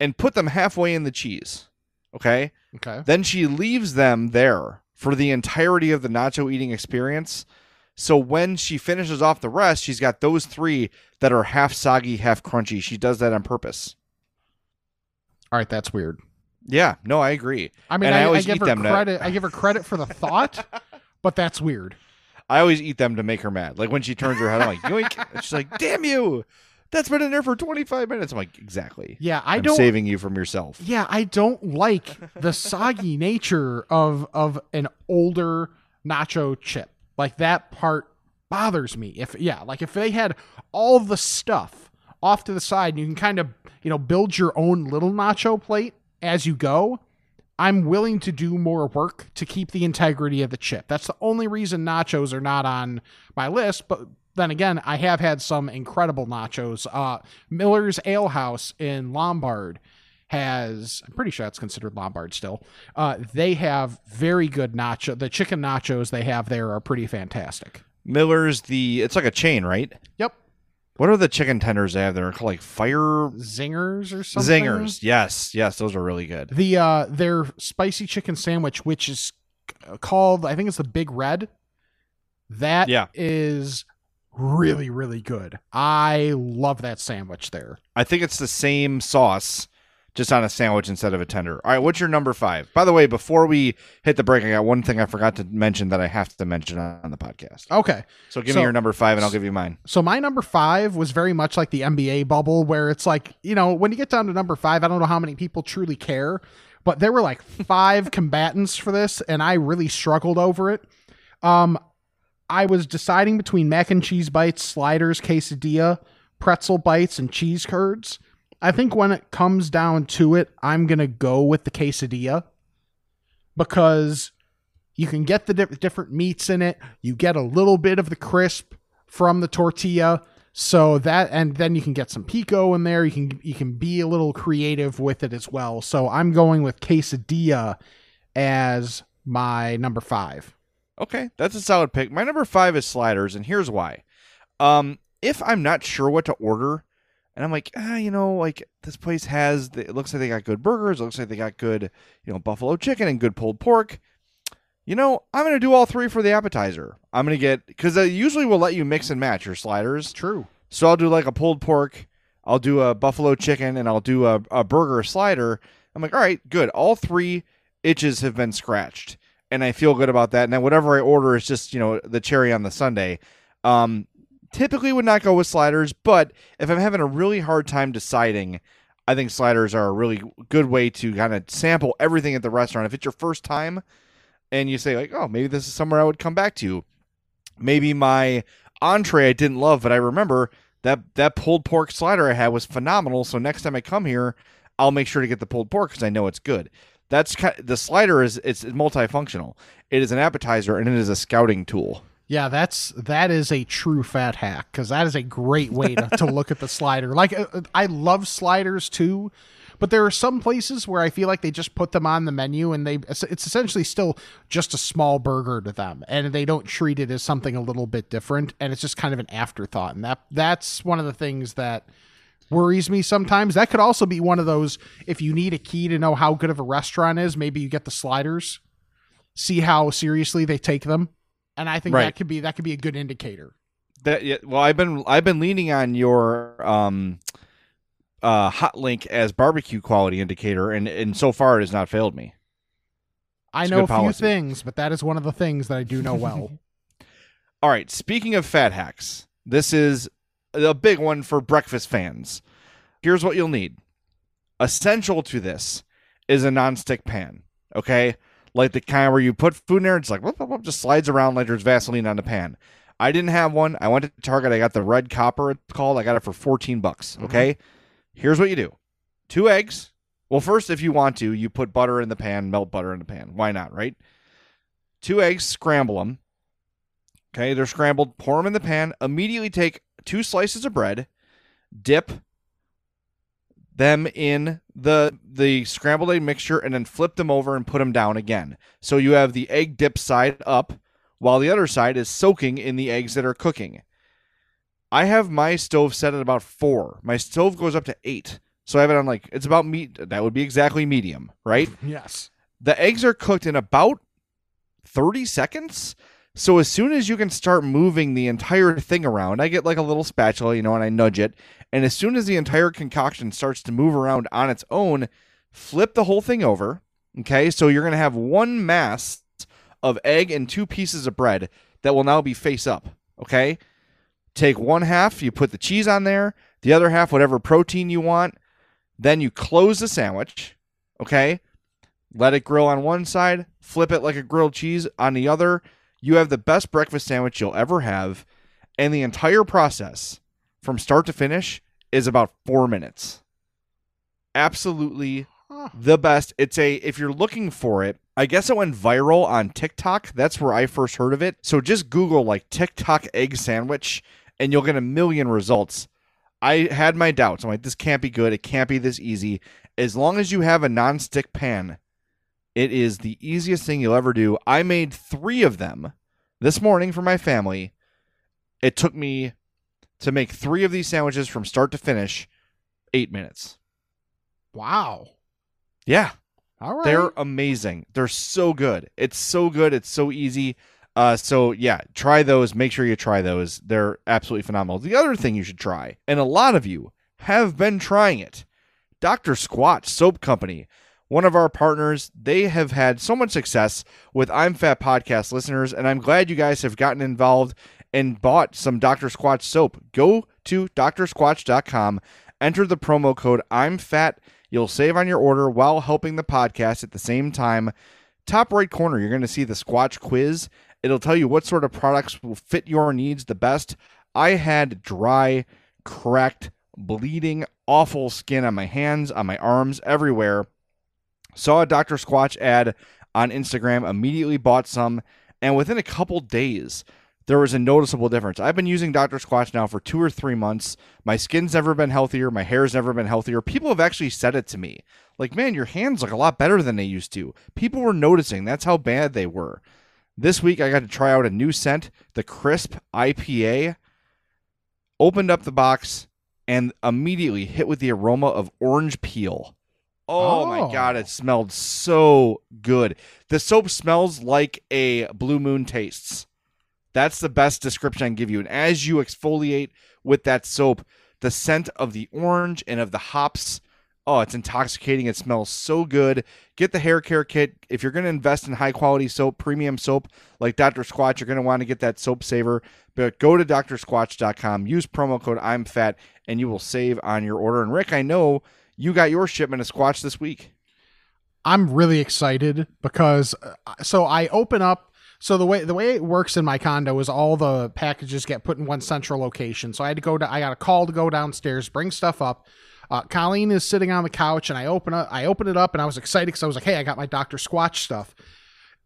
and put them halfway in the cheese. Okay? Okay. Then she leaves them there for the entirety of the nacho eating experience. So when she finishes off the rest, she's got those three that are half soggy, half crunchy. She does that on purpose. All right, that's weird. Yeah, no, I agree. I mean, And I, I, always give eat her them to- credit. I give her credit for the thought, but that's weird. I always eat them to make her mad. Like when she turns her head, I'm like, yoink. She's like, damn you. That's been in there for 25 minutes. I'm like, exactly. Yeah, I I'm don't. saving you from yourself. Yeah, I don't like the soggy nature of of an older nacho chip. Like that part bothers me. If yeah, like if they had all the stuff off to the side and you can kind of, you know, build your own little nacho plate as you go, I'm willing to do more work to keep the integrity of the chip. That's the only reason nachos are not on my list, but then again, I have had some incredible nachos. Uh, Miller's Ale House in Lombard has, I'm pretty sure that's considered Lombard still. Uh, they have very good nacho. The chicken nachos they have there are pretty fantastic. Miller's the, it's like a chain, right? Yep. What are the chicken tenders they have there? Called like fire Zingers or something. zingers. Yes, yes, those are really good. The uh their spicy chicken sandwich, which is called I think it's the Big Red. That Yeah. is really really good. I love that sandwich there. I think it's the same sauce, just on a sandwich instead of a tender. All right, what's your number five? By the way, before we hit the break, I got one thing I forgot to mention that I have to mention on the podcast. Okay. So give So- me your number five, and I'll give you mine. So my number five was very much like the NBA bubble, where it's like, you know, when you get down to number five, I don't know how many people truly care, but there were like five combatants for this, and I really struggled over it. Um, I was deciding between mac and cheese bites, sliders, quesadilla, pretzel bites, and cheese curds. I think when it comes down to it, I'm gonna go with the quesadilla because you can get the diff- different meats in it. You get a little bit of the crisp from the tortilla. So that and then you can get some pico in there. You can you can be a little creative with it as well. So I'm going with quesadilla as my number 5. Okay, that's a solid pick. My number five is sliders, and here's why. Um, if I'm not sure what to order, and I'm like, ah, you know, like this place has, it looks like they got good burgers, it looks like they got good, you know, buffalo chicken and good pulled pork. You know, I'm gonna do all three for the appetizer. I'm gonna get because they usually will let you mix and match your sliders. True. So I'll do like a pulled pork, I'll do a buffalo chicken, and I'll do a, a burger slider. I'm like, all right, good. All three itches have been scratched, and I feel good about that. And then whatever I order is just you know the cherry on the sundae. Um, typically would not go with sliders, but if I'm having a really hard time deciding, I think sliders are a really good way to kind of sample everything at the restaurant. If it's your first time, and you say like, oh, maybe this is somewhere I would come back to. Maybe my entree I didn't love, but I remember that that pulled pork slider I had was phenomenal. So next time I come here, I'll make sure to get the pulled pork because I know it's good. That's kind the slider is it's multifunctional. It is an appetizer and it is a scouting tool. Yeah, that's that is a true fat hack because that is a great way to, to look at the slider. Like uh, uh, I love sliders too, but there are some places where I feel like they just put them on the menu and they it's essentially still just a small burger to them, and they don't treat it as something a little bit different, and it's just kind of an afterthought. And that that's one of the things that worries me sometimes. That could also be one of those if you need a key to know how good of a restaurant is, maybe you get the sliders, see how seriously they take them. And I think Right. that could be that could be a good indicator. That yeah, well, I've been I've been leaning on your um uh hot link as barbecue quality indicator, and and so far it has not failed me. I It's know a few policy. things, but that is one of the things that I do know well. All right, speaking of fat hacks, this is a big one for breakfast fans. Here's what you'll need. Essential to this is a nonstick pan, okay? Like the kind where you put food in there, it's like whoop, whoop, whoop, just slides around like there's Vaseline on the pan. I didn't have one. I went to Target. I got the red copper. It's called. I got it for 14 bucks. Mm-hmm. Okay. Here's what you do: two eggs. Well, first, if you want to, you put butter in the pan, melt butter in the pan. Why not, right? Two eggs, scramble them. Okay, they're scrambled. Pour them in the pan. Immediately take two slices of bread, dip them in the the scrambled egg mixture, and then flip them over and put them down again. So you have the egg dip side up, while the other side is soaking in the eggs that are cooking. I have my stove set at about four. My stove goes up to eight. So I have it on like it's about meat. That would be exactly medium, right? yes. the eggs are cooked in about 30 seconds. So as soon as you can start moving the entire thing around, I get like a little spatula, you know, and I nudge it. And as soon as the entire concoction starts to move around on its own, flip the whole thing over. Okay. So you're going to have one mass of egg and two pieces of bread that will now be face up. Okay. Take one half, you put the cheese on there, the other half, whatever protein you want. Then you close the sandwich. Okay let it grill on one side, flip it like a grilled cheese on the other. You have the best breakfast sandwich you'll ever have. And the entire process from start to finish is about four minutes. Absolutely the best. It's a, if you're looking for it, I guess it went viral on TikTok. That's where I first heard of it. So just Google like TikTok egg sandwich and you'll get a million results. I had my doubts. I'm like, this can't be good. It can't be this easy. As long as you have a non-stick pan, it is the easiest thing you'll ever do. I made three of them this morning for my family. It took me to make three of these sandwiches from start to finish, eight minutes. Wow. Yeah. All right. They're amazing. They're so good. It's so good. It's so easy. Uh, so yeah, try those. Make sure you try those. They're absolutely phenomenal. The other thing you should try, and a lot of you have been trying it, Dr. Squatch Soap Company. One of our partners, they have had so much success with I'm Fat podcast listeners, and I'm glad you guys have gotten involved and bought some Dr. Squatch soap. Go to drsquatch.com, enter the promo code I'm Fat. You'll save on your order while helping the podcast at the same time. Top right corner, you're going to see the Squatch quiz. It'll tell you what sort of products will fit your needs the best. I had dry, cracked, bleeding, awful skin on my hands, on my arms, everywhere. Saw a Dr. Squatch ad on Instagram, immediately bought some, and within a couple days, there was a noticeable difference. I've been using Dr. Squatch now for two or three months. My skin's never been healthier. My hair's never been healthier. People have actually said it to me. Like, man, your hands look a lot better than they used to. People were noticing. That's how bad they were. This week, I got to try out a new scent, the Crisp IPA. Opened up the box and immediately hit with the aroma of orange peel. Oh, Oh. my oh. god, it smelled so good. The soap smells like a Blue Moon tastes. That's the best description I can give you. And as you exfoliate with that soap, the scent of the orange and of the hops, oh, it's intoxicating. It smells so good. Get the hair care kit. If you're going to invest in high quality soap, premium soap like Dr. Squatch, you're going to want to get that soap saver. But go to drsquatch.com, use promo code I'm fat, and you will save on your order. And Rick, I know you got your shipment of Squatch this week. I'm really excited because uh, so I open up so the way the way it works in my condo is all the packages get put in one central location. So I had to go to I got a call to go downstairs, bring stuff up. Uh, Colleen is sitting on the couch, and I open up I open it up, and I was excited because I was like, "Hey, I got my Doctor Squatch stuff,"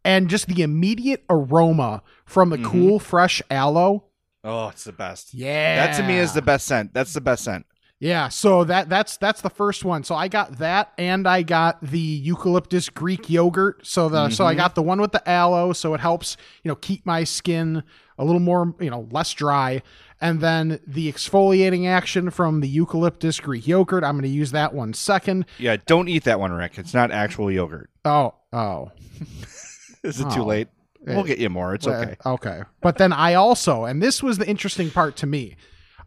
and just the immediate aroma from the cool, fresh aloe. Oh, it's the best. Yeah, That to me is the best scent. That's the best scent. Yeah, so that that's that's the first one. So I got that, and I got the eucalyptus Greek yogurt. So the so I mm-hmm. got the one with the aloe, so it helps you know keep my skin a little more you know less dry. And then the exfoliating action from the eucalyptus Greek yogurt. I'm going to use that one second. Yeah, don't eat that one, Rick. It's not actual yogurt. Oh oh, Is it too Oh. late? We'll get you more. It's okay. Okay. But then I also, and this was the interesting part to me.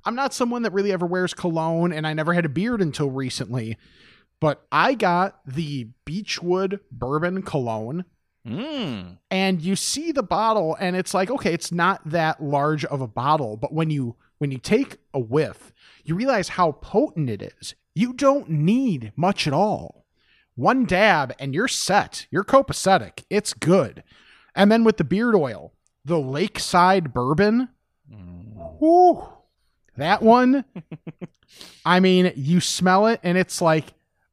I'm not someone that really ever wears cologne, and I never had a beard until recently. But I got the Beechwood Bourbon Cologne, Mm. and you see the bottle, and it's like, okay, it's not that large of a bottle, but when you when you take a whiff, you realize how potent it is. You don't need much at all. One dab, and you're set. You're copacetic. It's good. And then with the beard oil, the Lakeside Bourbon. Whew, that one. I mean, you smell it, and it's like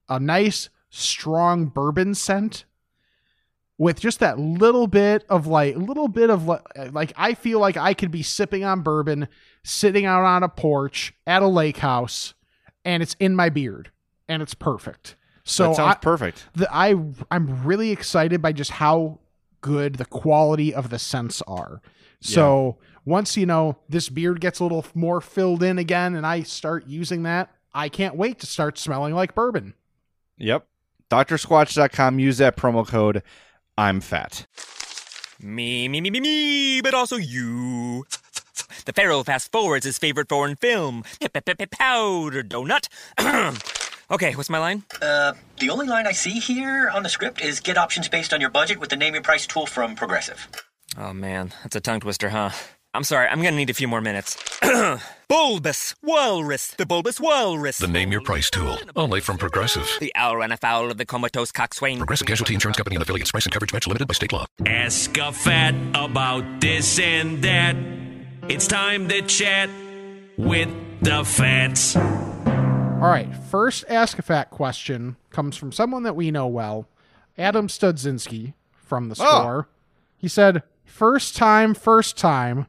a nice, strong bourbon scent with just that little bit of like, little bit of li- like, I feel like I could be sipping on bourbon, sitting out on a porch at a lake house, and it's in my beard, and it's perfect. So that sounds I, perfect. the I I'm really excited by just how good the quality of the scents are. So once you know this beard gets a little more filled in again, and I start using that, I can't wait to start smelling like bourbon. Yep. DrSquatch.com. Use that promo code. I'm fat. Me, me, me, me, me, but also you. The Pharaoh fast forwards his favorite foreign film, Powder Donut. okay, what's my line? Uh, the only line I see here on the script is get options based on your budget with the name your price tool from Progressive. Oh man, that's a tongue twister, huh? I'm sorry, I'm gonna need a few more minutes. bulbous Walrus, the Bulbous Walrus. The Name Your Price tool, only from Progressive. The owl ran afoul of the comatose coxswain. Progressive Casualty Insurance Company and affiliates. Price and coverage match limited by state law. Ask a fat about this and that. It's time to chat with the fats. All right, first Ask a Fat question comes from someone that we know well, Adam Studzinski from the Oh. score. He said, First time, first time,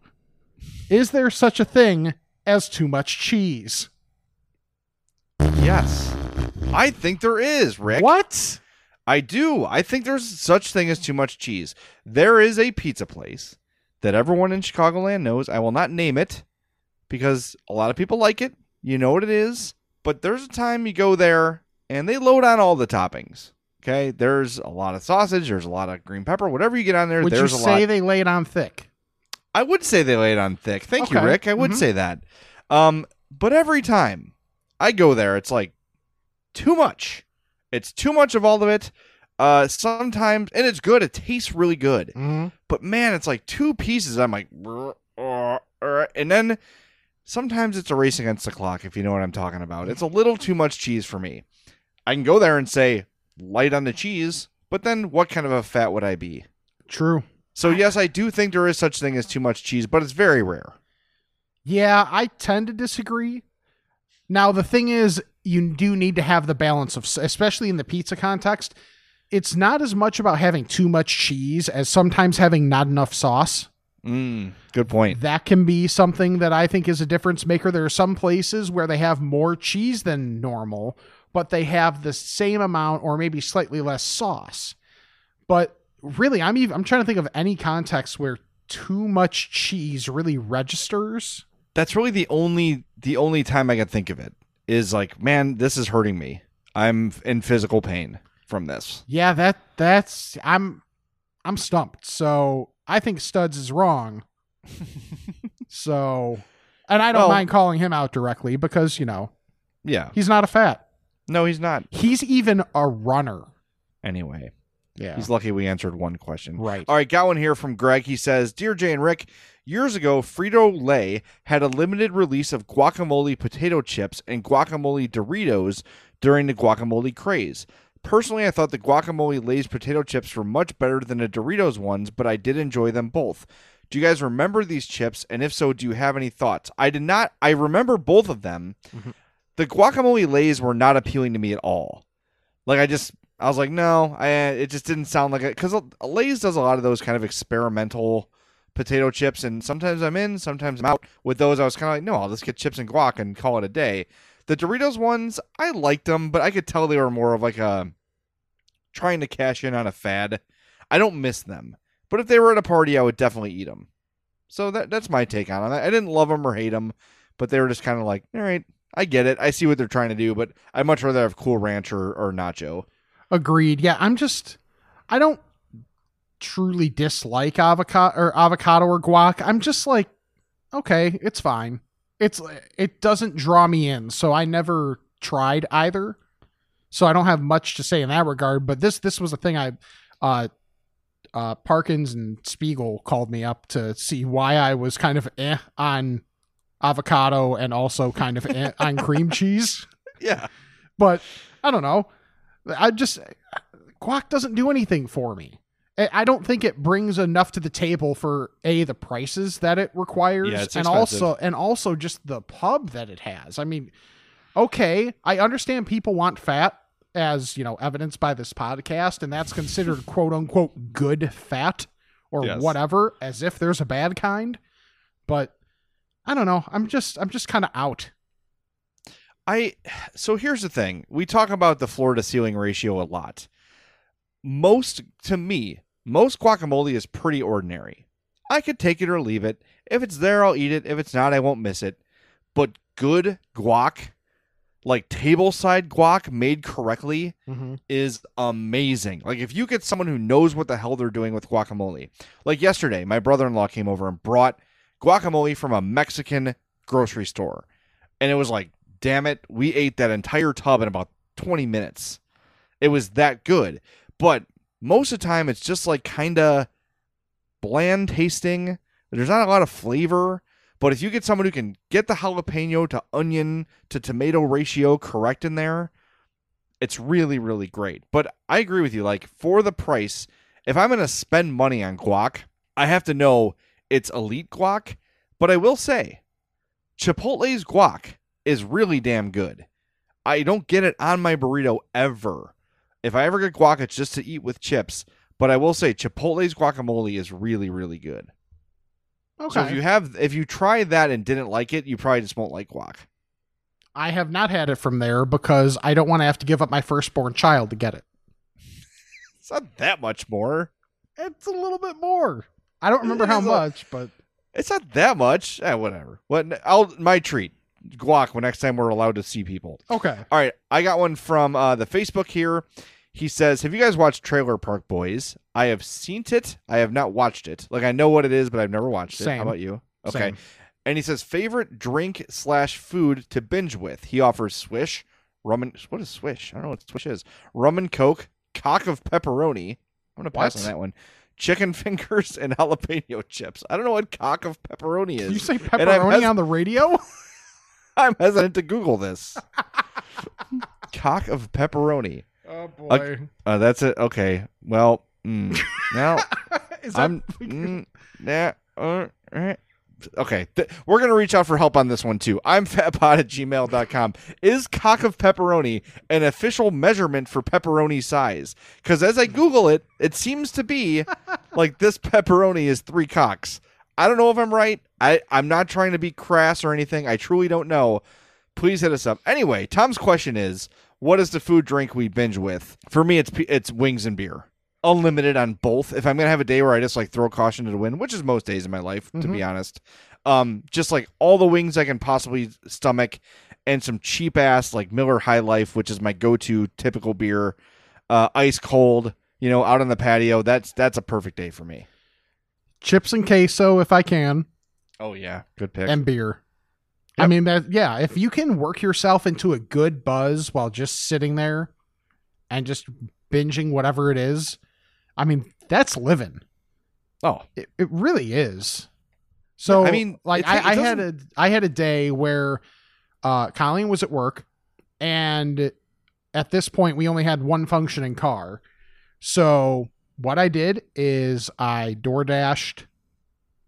is there such a thing as too much cheese? Yes. I think there is, Rick. What? I do. I think there's such thing as too much cheese. There is a pizza place that everyone in Chicagoland knows. I will not name it, because a lot of people like it. You know what it is. But there's a time you go there and they load on all the toppings. Okay. There's a lot of sausage. There's a lot of green pepper. Whatever you get on there, Would you there's a say lot. Say they lay it on thick? I would say they lay it on thick. Thank you, Rick. I would Mhm. say that. Um, but every time I go there, it's like too much. It's too much of all of it. Uh, sometimes, and it's good. It tastes really good. Mhm. But man, it's like two pieces. I'm like, and then sometimes it's a race against the clock. If you know what I'm talking about, it's a little too much cheese for me. I can go there and say light on the cheese, but then what kind of a fat would I be? True. So yes, I do think there is such thing as too much cheese, but it's very rare. Yeah, I tend to disagree. Now, the thing is, you do need to have the balance of, especially in the pizza context, it's not as much about having too much cheese as sometimes having not enough sauce. Mm, good point. That can be something that I think is a difference maker. There are some places where they have more cheese than normal, but they have the same amount or maybe slightly less sauce. But really, I'm even I'm trying to think of any context where too much cheese really registers. That's really the only the only time I can think of it is like, man, this is hurting me. I'm in physical pain from this. Yeah, that that's I'm I'm stumped. So I think Studs is wrong. so and I don't Well- mind calling him out directly because, you know, Yeah. he's not a fat. No, he's not. He's even a runner. Anyway. Yeah. He's lucky we answered one question. Right. All right, got one here from Greg. He says, Dear Jay and Rick, years ago, Frito Lay had a limited release of guacamole potato chips and guacamole Doritos during the guacamole craze. Personally, I thought the guacamole Lay's potato chips were much better than the Doritos ones, but I did enjoy them both. Do you guys remember these chips? And if so, do you have any thoughts? I did not. I remember both of them. Mm-hmm. The guacamole Lays were not appealing to me at all. Like I just, I was like, no, I. It just didn't sound like it because Lay's does a lot of those kind of experimental potato chips, and sometimes I'm in, sometimes I'm out. With those, I was kind of like, no, I'll just get chips and guac and call it a day. The Doritos ones, I liked them, but I could tell they were more of like a trying to cash in on a fad. I don't miss them, but if they were at a party, I would definitely eat them. So that that's my take on it. I didn't love them or hate them, but they were just kind of like, all right, I get it. I see what they're trying to do, but I'd much rather have Cool Ranch or, or Nacho. Agreed. Yeah, I'm just I don't truly dislike avocado or avocado or guac. I'm just like, okay, it's fine. It's it doesn't draw me in, so I never tried either. So I don't have much to say in that regard. But this this was a thing I uh uh Parkins and Spiegel called me up to see why I was kind of eh on avocado and also kind of eh on cream cheese. Yeah. But I don't know. I just Guac doesn't do anything for me. I don't think it brings enough to the table for a the prices that it requires, Yeah, and also and also just the pub that it has. I mean, okay, I understand people want fat, as you know, evidenced by this podcast, and that's considered quote unquote good fat or Yes. whatever, as if there's a bad kind. But I don't know. I'm just I'm just kind of out. I so here's the thing. We talk about the floor to ceiling ratio a lot. Most to me, most guacamole is pretty ordinary. I could take it or leave it. If it's there, I'll eat it. If it's not, I won't miss it. But good guac, like table side guac made correctly, Mhm. is amazing. Like if you get someone who knows what the hell they're doing with guacamole. Like yesterday, my brother-in-law came over and brought guacamole from a Mexican grocery store. And it was like, damn it, we ate that entire tub in about 20 minutes. It was that good. But most of the time it's just like kind of bland tasting. There's not a lot of flavor. But if you get someone who can get the jalapeno to onion to tomato ratio correct in there, it's really, really great. But I agree with you. Like for the price, if I'm going to spend money on guac, I have to know it's elite guac. But I will say, Chipotle's guac is really damn good. I don't get it on my burrito ever. If I ever get guac, it's just to eat with chips. But I will say, Chipotle's guacamole is really, really good. Okay. So if you have, if you try that and didn't like it, you probably just won't like guac. I have not had it from there because I don't want to have to give up my firstborn child to get it. It's not that much more. It's a little bit more. I don't remember how much, but It's not that much. Eh, whatever. What? I'll my treat. Guac. When next time we're allowed to see people. Okay. All right. I got one from uh, the Facebook here. He says, "Have you guys watched Trailer Park Boys? I have seen it. I have not watched it. Like I know what it is, but I've never watched it. Same. How about you? Okay. Same. And he says favorite drink slash food to binge with. He offers Swish, rum and what is Swish? I don't know what Swish is. Rum and Coke, cock of pepperoni. I'm gonna pass What? on that one. Chicken fingers and jalapeno chips. I don't know what cock of pepperoni is. Can you say pepperoni on the radio? I'm hesitant to Google this. cock of pepperoni. Oh boy. Uh, uh, that's it. Okay. Well, mm, now Is that- I'm. Mm, nah, uh, eh. okay. Th- we're going to reach out for help on this one too. I'm fatpod at gmail.com. Is cock of pepperoni an official measurement for pepperoni size? Because as I Google it, it seems to be like this pepperoni is three cocks. I don't know if I'm right. I, I'm not trying to be crass or anything. I truly don't know. Please hit us up. Anyway, Tom's question is what is the food drink we binge with? For me, it's it's wings and beer. Unlimited on both. If I'm gonna have a day where I just like throw caution to the wind, which is most days in my life, to be Mhm. honest, um, just like all the wings I can possibly stomach, and some cheap ass like Miller High Life, which is my go-to typical beer, uh, ice cold, you know, out on the patio. That's that's a perfect day for me. Chips and queso if I can, Oh yeah, good pick. and beer. I mean that yeah, if you can work yourself into a good buzz while just sitting there and just binging whatever it is, I mean, that's living. oh, It, it really is. So I mean, like I, I had a I had a day where uh Colleen was at work and at this point we only had one functioning car. So what I did is I door dashed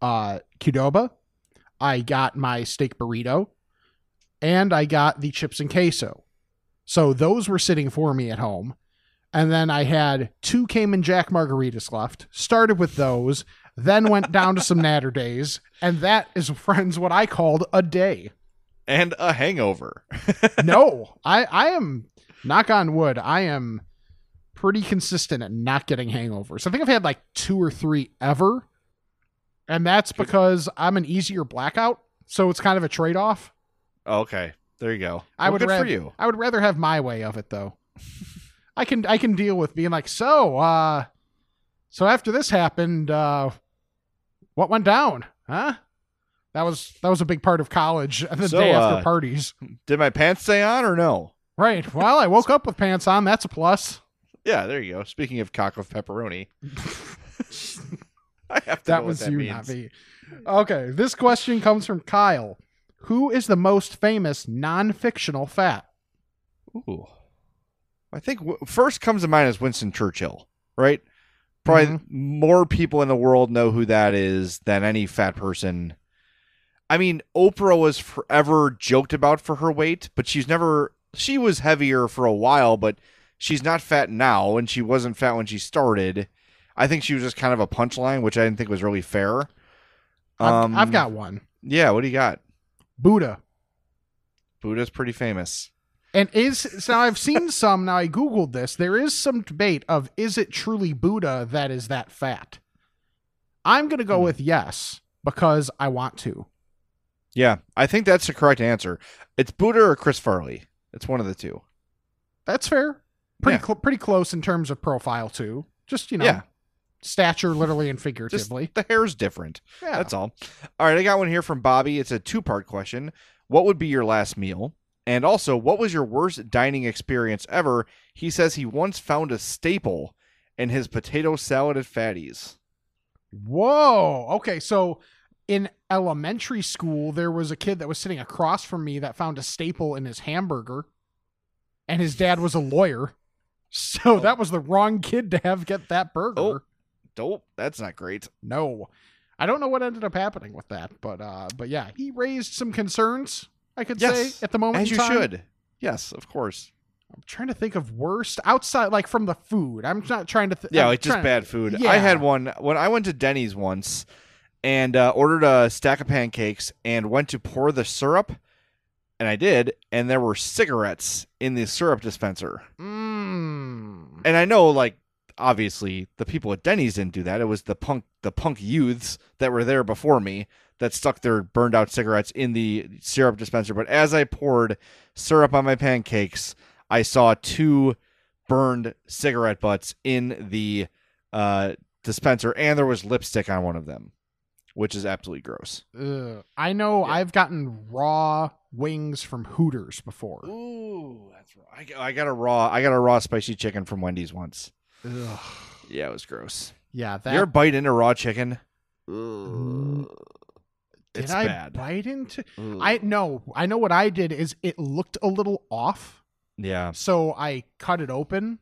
uh Qdoba, I got my steak burrito, and I got the chips and queso. So those were sitting for me at home. And then I had two Cayman Jack margaritas left. Started with those, then went down to some Naturdays, and that is, friends, what I called a day. and a hangover. No, I I am knock on wood. I am pretty consistent at not getting hangovers. I think I've had like two or three ever, and that's because I'm an easier blackout. So it's kind of a trade off. okay, there you go. I Well, would good rather, for you. I would rather have my way of it though. I can I can deal with being like so. uh So after this happened, uh what went down? Huh? That was that was a big part of college. The So, day after uh, parties. Did my pants stay on or no? Right. Well, I woke up with pants on. That's a plus. Yeah, there you go. Speaking of cock of pepperoni, I have to That was that you, means. not me. Okay, this question comes from Kyle. Who is the most famous non-fictional fat? Ooh, I think w- first comes to mind is Winston Churchill, right? Probably Mhm. more people in the world know who that is than any fat person. I mean, Oprah was forever joked about for her weight, but she's never. She was heavier for a while, but she's not fat now, and she wasn't fat when she started. I think she was just kind of a punchline, which I didn't think was really fair. I've, I've Um, got one. Yeah, what do you got? Buddha. Buddha's pretty famous. And is so I've seen some now I googled this. There is some debate of is it truly Buddha that is that fat? I'm going to go Hmm. with yes because I want to. Yeah, I think that's the correct answer. It's Buddha or Chris Farley. It's one of the two. That's fair. Pretty Yeah. cl- pretty close in terms of profile too. Just, you know, Yeah. Stature literally and Just figuratively. the hair's different. yeah. That's all. All right, I got one here from Bobby. It's a two part question. What would be your last meal? And also, what was your worst dining experience ever? He says he once found a staple in his potato salad at Fatty's. Whoa. Okay, so in elementary school there was a kid that was sitting across from me that found a staple in his hamburger and his dad was a lawyer. So oh. that was the wrong kid to have get that burger. Oh. Dope. That's not great. No. I don't know what ended up happening with that, but uh but yeah, he raised some concerns, I could Yes, say, at the moment. As you time. should. Yes, of course. I'm trying to think of worst outside like from the food. I'm not trying to th- Yeah, I'm like just bad food. Yeah. I had one when I went to Denny's once and uh, ordered a stack of pancakes and went to pour the syrup, and I did, and there were cigarettes in the syrup dispenser. Mm. And I know, like, obviously, the people at Denny's didn't do that. It was the punk, the punk youths that were there before me that stuck their burned out cigarettes in the syrup dispenser. But as I poured syrup on my pancakes, I saw two burned cigarette butts in the uh, dispenser, and there was lipstick on one of them, which is absolutely gross. Ugh. I know I've gotten raw wings from Hooters before. Ooh, that's right. I, I got a raw. I got a raw spicy chicken from Wendy's once. Ugh. Yeah, it was gross. Yeah, that you ever bite into raw chicken? did it's I bad. bite into? I no. I know what I did is it looked a little off, Yeah, so I cut it open,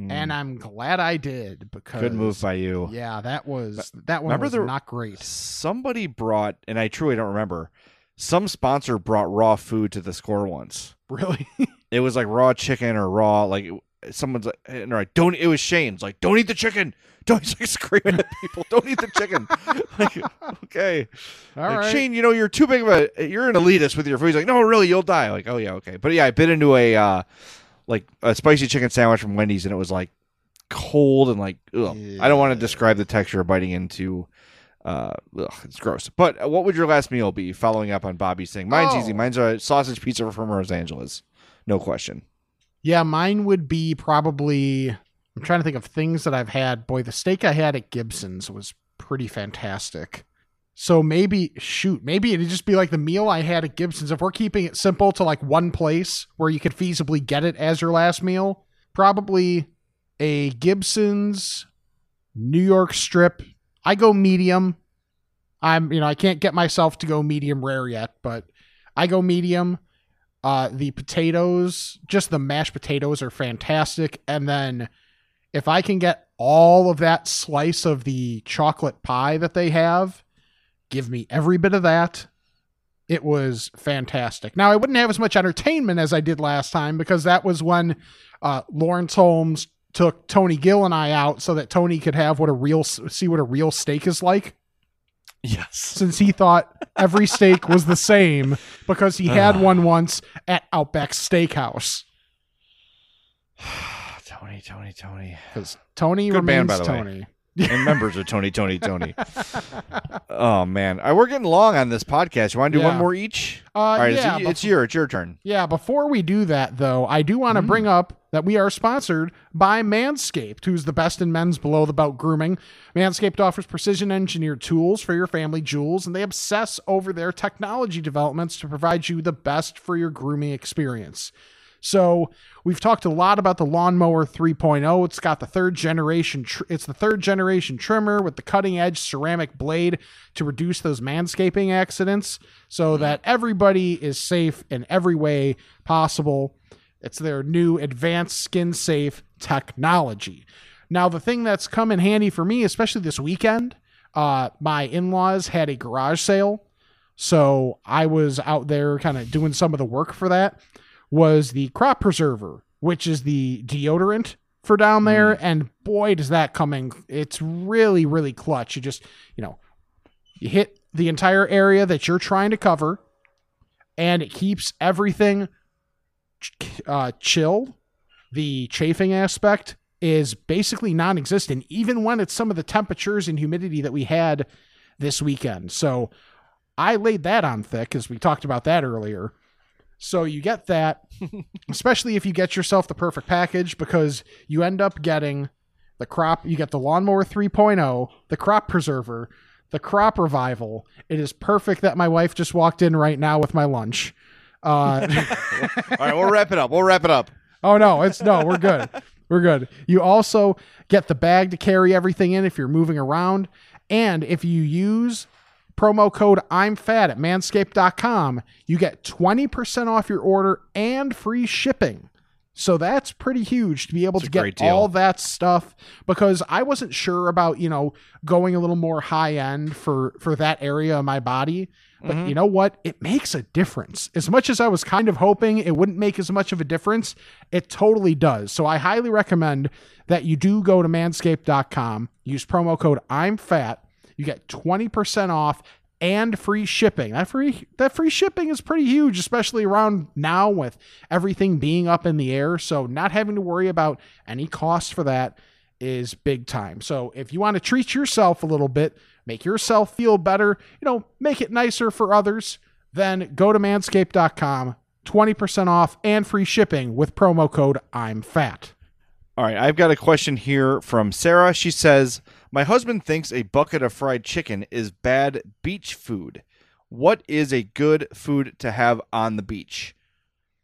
Mm. and I'm glad I did because good move by you. Yeah, that was that one Remember was the- not great. Somebody brought, and I truly don't remember. Some sponsor brought raw food to the score once. Really? It was like raw chicken or raw like someone's like, and like don't. It was Shane's like don't eat the chicken. Don't he's like screaming at people. Don't eat the chicken. like okay, All like, right. Shane, you know you're too big of a you're an elitist with your food. He's like no, really, you'll die. Like oh yeah, okay. But yeah, I bit into a uh like a spicy chicken sandwich from Wendy's, and it was like cold and like ugh. I don't want to describe the texture of biting into. Uh, ugh, it's gross. But uh, what would your last meal be? Following up on Bobby's thing, mine's easy. Oh. Mine's a sausage pizza from Los Angeles, no question. Yeah, mine would be probably. I'm trying to think of things that I've had. Boy, the steak I had at Gibson's was pretty fantastic. So maybe, shoot, maybe it'd just be like the meal I had at Gibson's. If we're keeping it simple to like one place where you could feasibly get it as your last meal, probably a Gibson's New York strip. I go medium. I'm, you know, I can't get myself to go medium rare yet, but I go medium. Uh, the potatoes, just the mashed potatoes are fantastic. And then if I can get all of that slice of the chocolate pie that they have, give me every bit of that. It was fantastic. Now I wouldn't have as much entertainment as I did last time because that was when uh, Laurence Holmes took Tony Gill and I out so that Tony could have what a real see what a real steak is like Yes. since he thought every steak was the same because he had one once at Outback Steakhouse. Tony, Tony, Tony. Because Tony Good band, remains by the way. Tony. And members are Tony, Tony, Tony. oh man, All right, we're getting long on this podcast. You want to do one more each? Uh, All right, yeah, it's, it's your it's your turn. Yeah, before we do that, though, I do want to bring up that we are sponsored by Manscaped, who's the best in men's below the belt grooming. Manscaped offers precision engineered tools for your family jewels, and they obsess over their technology developments to provide you the best for your grooming experience. So we've talked a lot about the lawnmower 3.0. It's got the third generation. Tr- it's the third generation trimmer with the cutting edge ceramic blade to reduce those manscaping accidents, so that everybody is safe in every way possible. It's their new advanced skin safe technology. Now, the thing that's come in handy for me, especially this weekend, uh, my in laws had a garage sale. So I was out there kind of doing some of the work for that. Was the crop preserver, which is the deodorant for down there. And boy, does that come in. It's really, really clutch. You just, you know, you hit the entire area that you're trying to cover, and it keeps everything uh, chill. The chafing aspect is basically non existent, even when it's some of the temperatures and humidity that we had this weekend. So I laid that on thick, as we talked about that earlier. So you get that, especially if you get yourself the perfect package, because you end up getting the crop, you get the lawnmower 3.0, the crop preserver, the crop revival. It is perfect that my wife just walked in right now with my lunch. Uh, All right, we'll wrap it up. We'll wrap it up. Oh no, it's no, we're good. We're good. You also get the bag to carry everything in if you're moving around. And if you use promo code I'm fat at manscaped.com, you get 20% off your order and free shipping. So that's pretty huge to be able It's to get all that stuff because I wasn't sure about, you know, going a little more high end for for that area of my body. But Mm-hmm. you know what? It makes a difference. As much as I was kind of hoping it wouldn't make as much of a difference, it totally does. So I highly recommend that you do go to manscaped.com, use promo code I'm fat, you get 20% off and free shipping. That free that free shipping is pretty huge, especially around now with everything being up in the air. So not having to worry about any cost for that is big time. So if you want to treat yourself a little bit make yourself feel better, you know, make it nicer for others, then go to manscaped.com, 20% off and free shipping with promo code I'm fat. All right, I've got a question here from Sarah. She says, My husband thinks a bucket of fried chicken is bad beach food. What is a good food to have on the beach?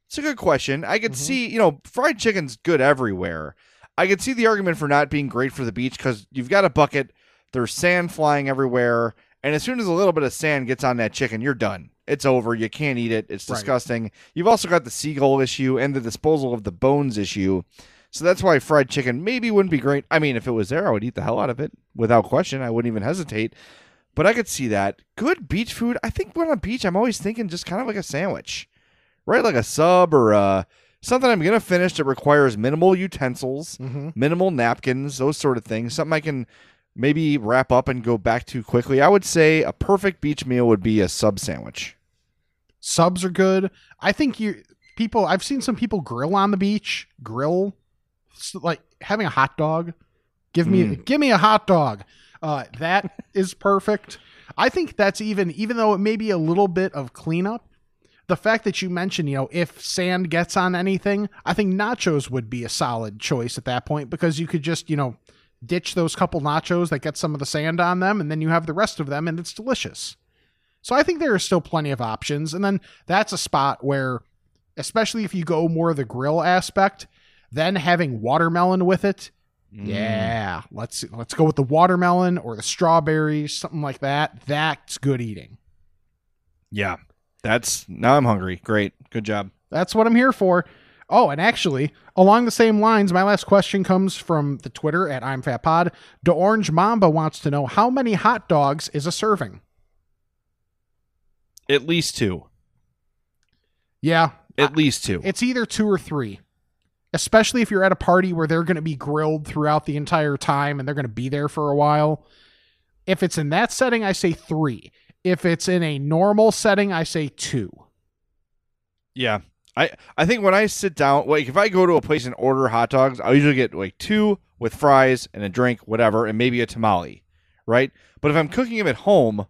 It's a good question. I could mm-hmm. see, you know, fried chicken's good everywhere. I could see the argument for not being great for the beach because you've got a bucket, there's sand flying everywhere, and as soon as a little bit of sand gets on that chicken, you're done. It's over. You can't eat it. It's Right. disgusting. You've also got the seagull issue and the disposal of the bones issue. So that's why fried chicken maybe wouldn't be great. I mean, if it was there, I would eat the hell out of it without question. I wouldn't even hesitate. But I could see that. Good beach food. I think when on a beach, I'm always thinking just kind of like a sandwich, right? Like a sub or uh, something I'm going to finish that requires minimal utensils, Mm-hmm. minimal napkins, those sort of things. Something I can maybe wrap up and go back to quickly. I would say a perfect beach meal would be a sub sandwich. Subs are good. I think you people I've seen some people grill on the beach, grill like having a hot dog. Give me Mm. give me a hot dog. Uh that is perfect. I think that's even even though it may be a little bit of cleanup, the fact that you mentioned, you know, if sand gets on anything, I think nachos would be a solid choice at that point because you could just, you know, ditch those couple nachos that get some of the sand on them and then you have the rest of them and it's delicious. So I think there are still plenty of options. And then that's a spot where, especially if you go more the grill aspect, then having watermelon with it. Mm. Yeah, let's let's go with the watermelon or the strawberries, something like that. That's good eating. Yeah. That's now I'm hungry. Great. Good job. That's what I'm here for. Oh, and actually, along the same lines, my last question comes from the Twitter at I'm Fat Pod. The Orange Mamba wants to know how many hot dogs is a serving? At least two. Yeah, At least two. It's either two or three, especially if you're at a party where they're going to be grilled throughout the entire time and they're going to be there for a while. If it's in that setting, I say three. If it's in a normal setting, I say two. Yeah. I, I think when I sit down, like if I go to a place and order hot dogs, I'll usually get like two with fries and a drink, whatever, and maybe a tamale, right? But if I'm cooking them at home,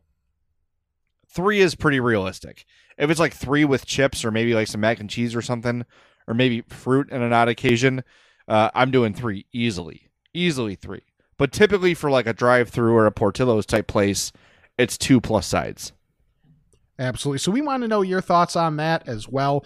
three is pretty realistic. If it's like three with chips or maybe like some mac and cheese or something, or maybe fruit on an odd occasion, uh, I'm doing three easily, easily three. But typically for like a drive-through or a Portillo's type place, it's two plus sides. Absolutely. So we want to know your thoughts on that as well.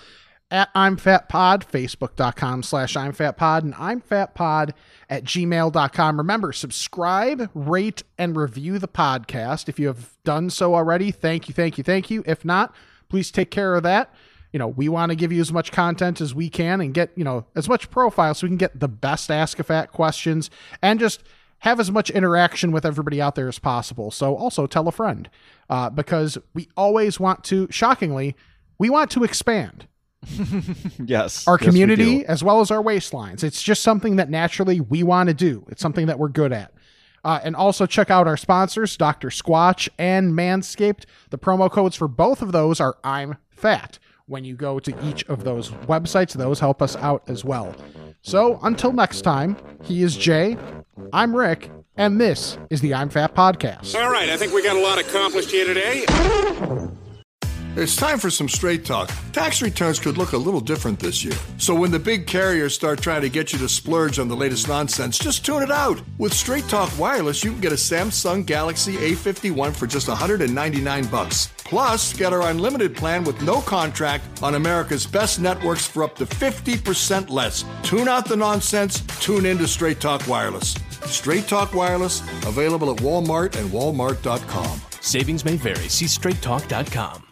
At I'm Fat Pod, Facebook.com slash I'm Fat Pod, and I'm Fat Pod at gmail.com. Remember, subscribe, rate, and review the podcast. If you have done so already, thank you, thank you, thank you. If not, please take care of that. You know, we want to give you as much content as we can and get, you know, as much profile so we can get the best Ask a Fat questions and just have as much interaction with everybody out there as possible. So also tell a friend uh, because we always want to, shockingly, we want to expand yes. our Yes, we community do. as well as our waistlines. It's just something that naturally we want to do. It's something that we're good at. Uh, and also check out our sponsors, Dr. Squatch and Manscaped. The promo codes for both of those are I'm fat. When you go to each of those websites, those help us out as well. So until next time, he is Jay, I'm Rick, and this is the I'm Fat Podcast. All right, I think we got a lot accomplished here today. It's time for some straight talk. Tax returns could look a little different this year. So when the big carriers start trying to get you to splurge on the latest nonsense, just tune it out. With Straight Talk Wireless, you can get a Samsung Galaxy A51 for just 199 bucks. Plus, get our unlimited plan with no contract on America's best networks for up to 50% less. Tune out the nonsense, tune in to Straight Talk Wireless. Straight Talk Wireless, available at Walmart and walmart.com. Savings may vary. See straighttalk.com.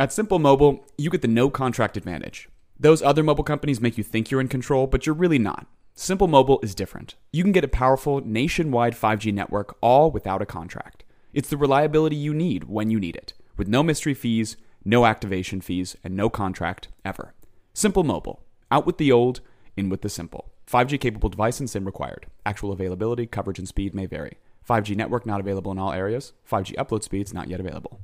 At Simple Mobile, you get the no contract advantage. Those other mobile companies make you think you're in control, but you're really not. Simple Mobile is different. You can get a powerful nationwide 5G network all without a contract. It's the reliability you need when you need it, with no mystery fees, no activation fees, and no contract ever. Simple Mobile. Out with the old, in with the simple. 5G capable device and SIM required. Actual availability, coverage, and speed may vary. 5G network not available in all areas. 5G upload speeds not yet available.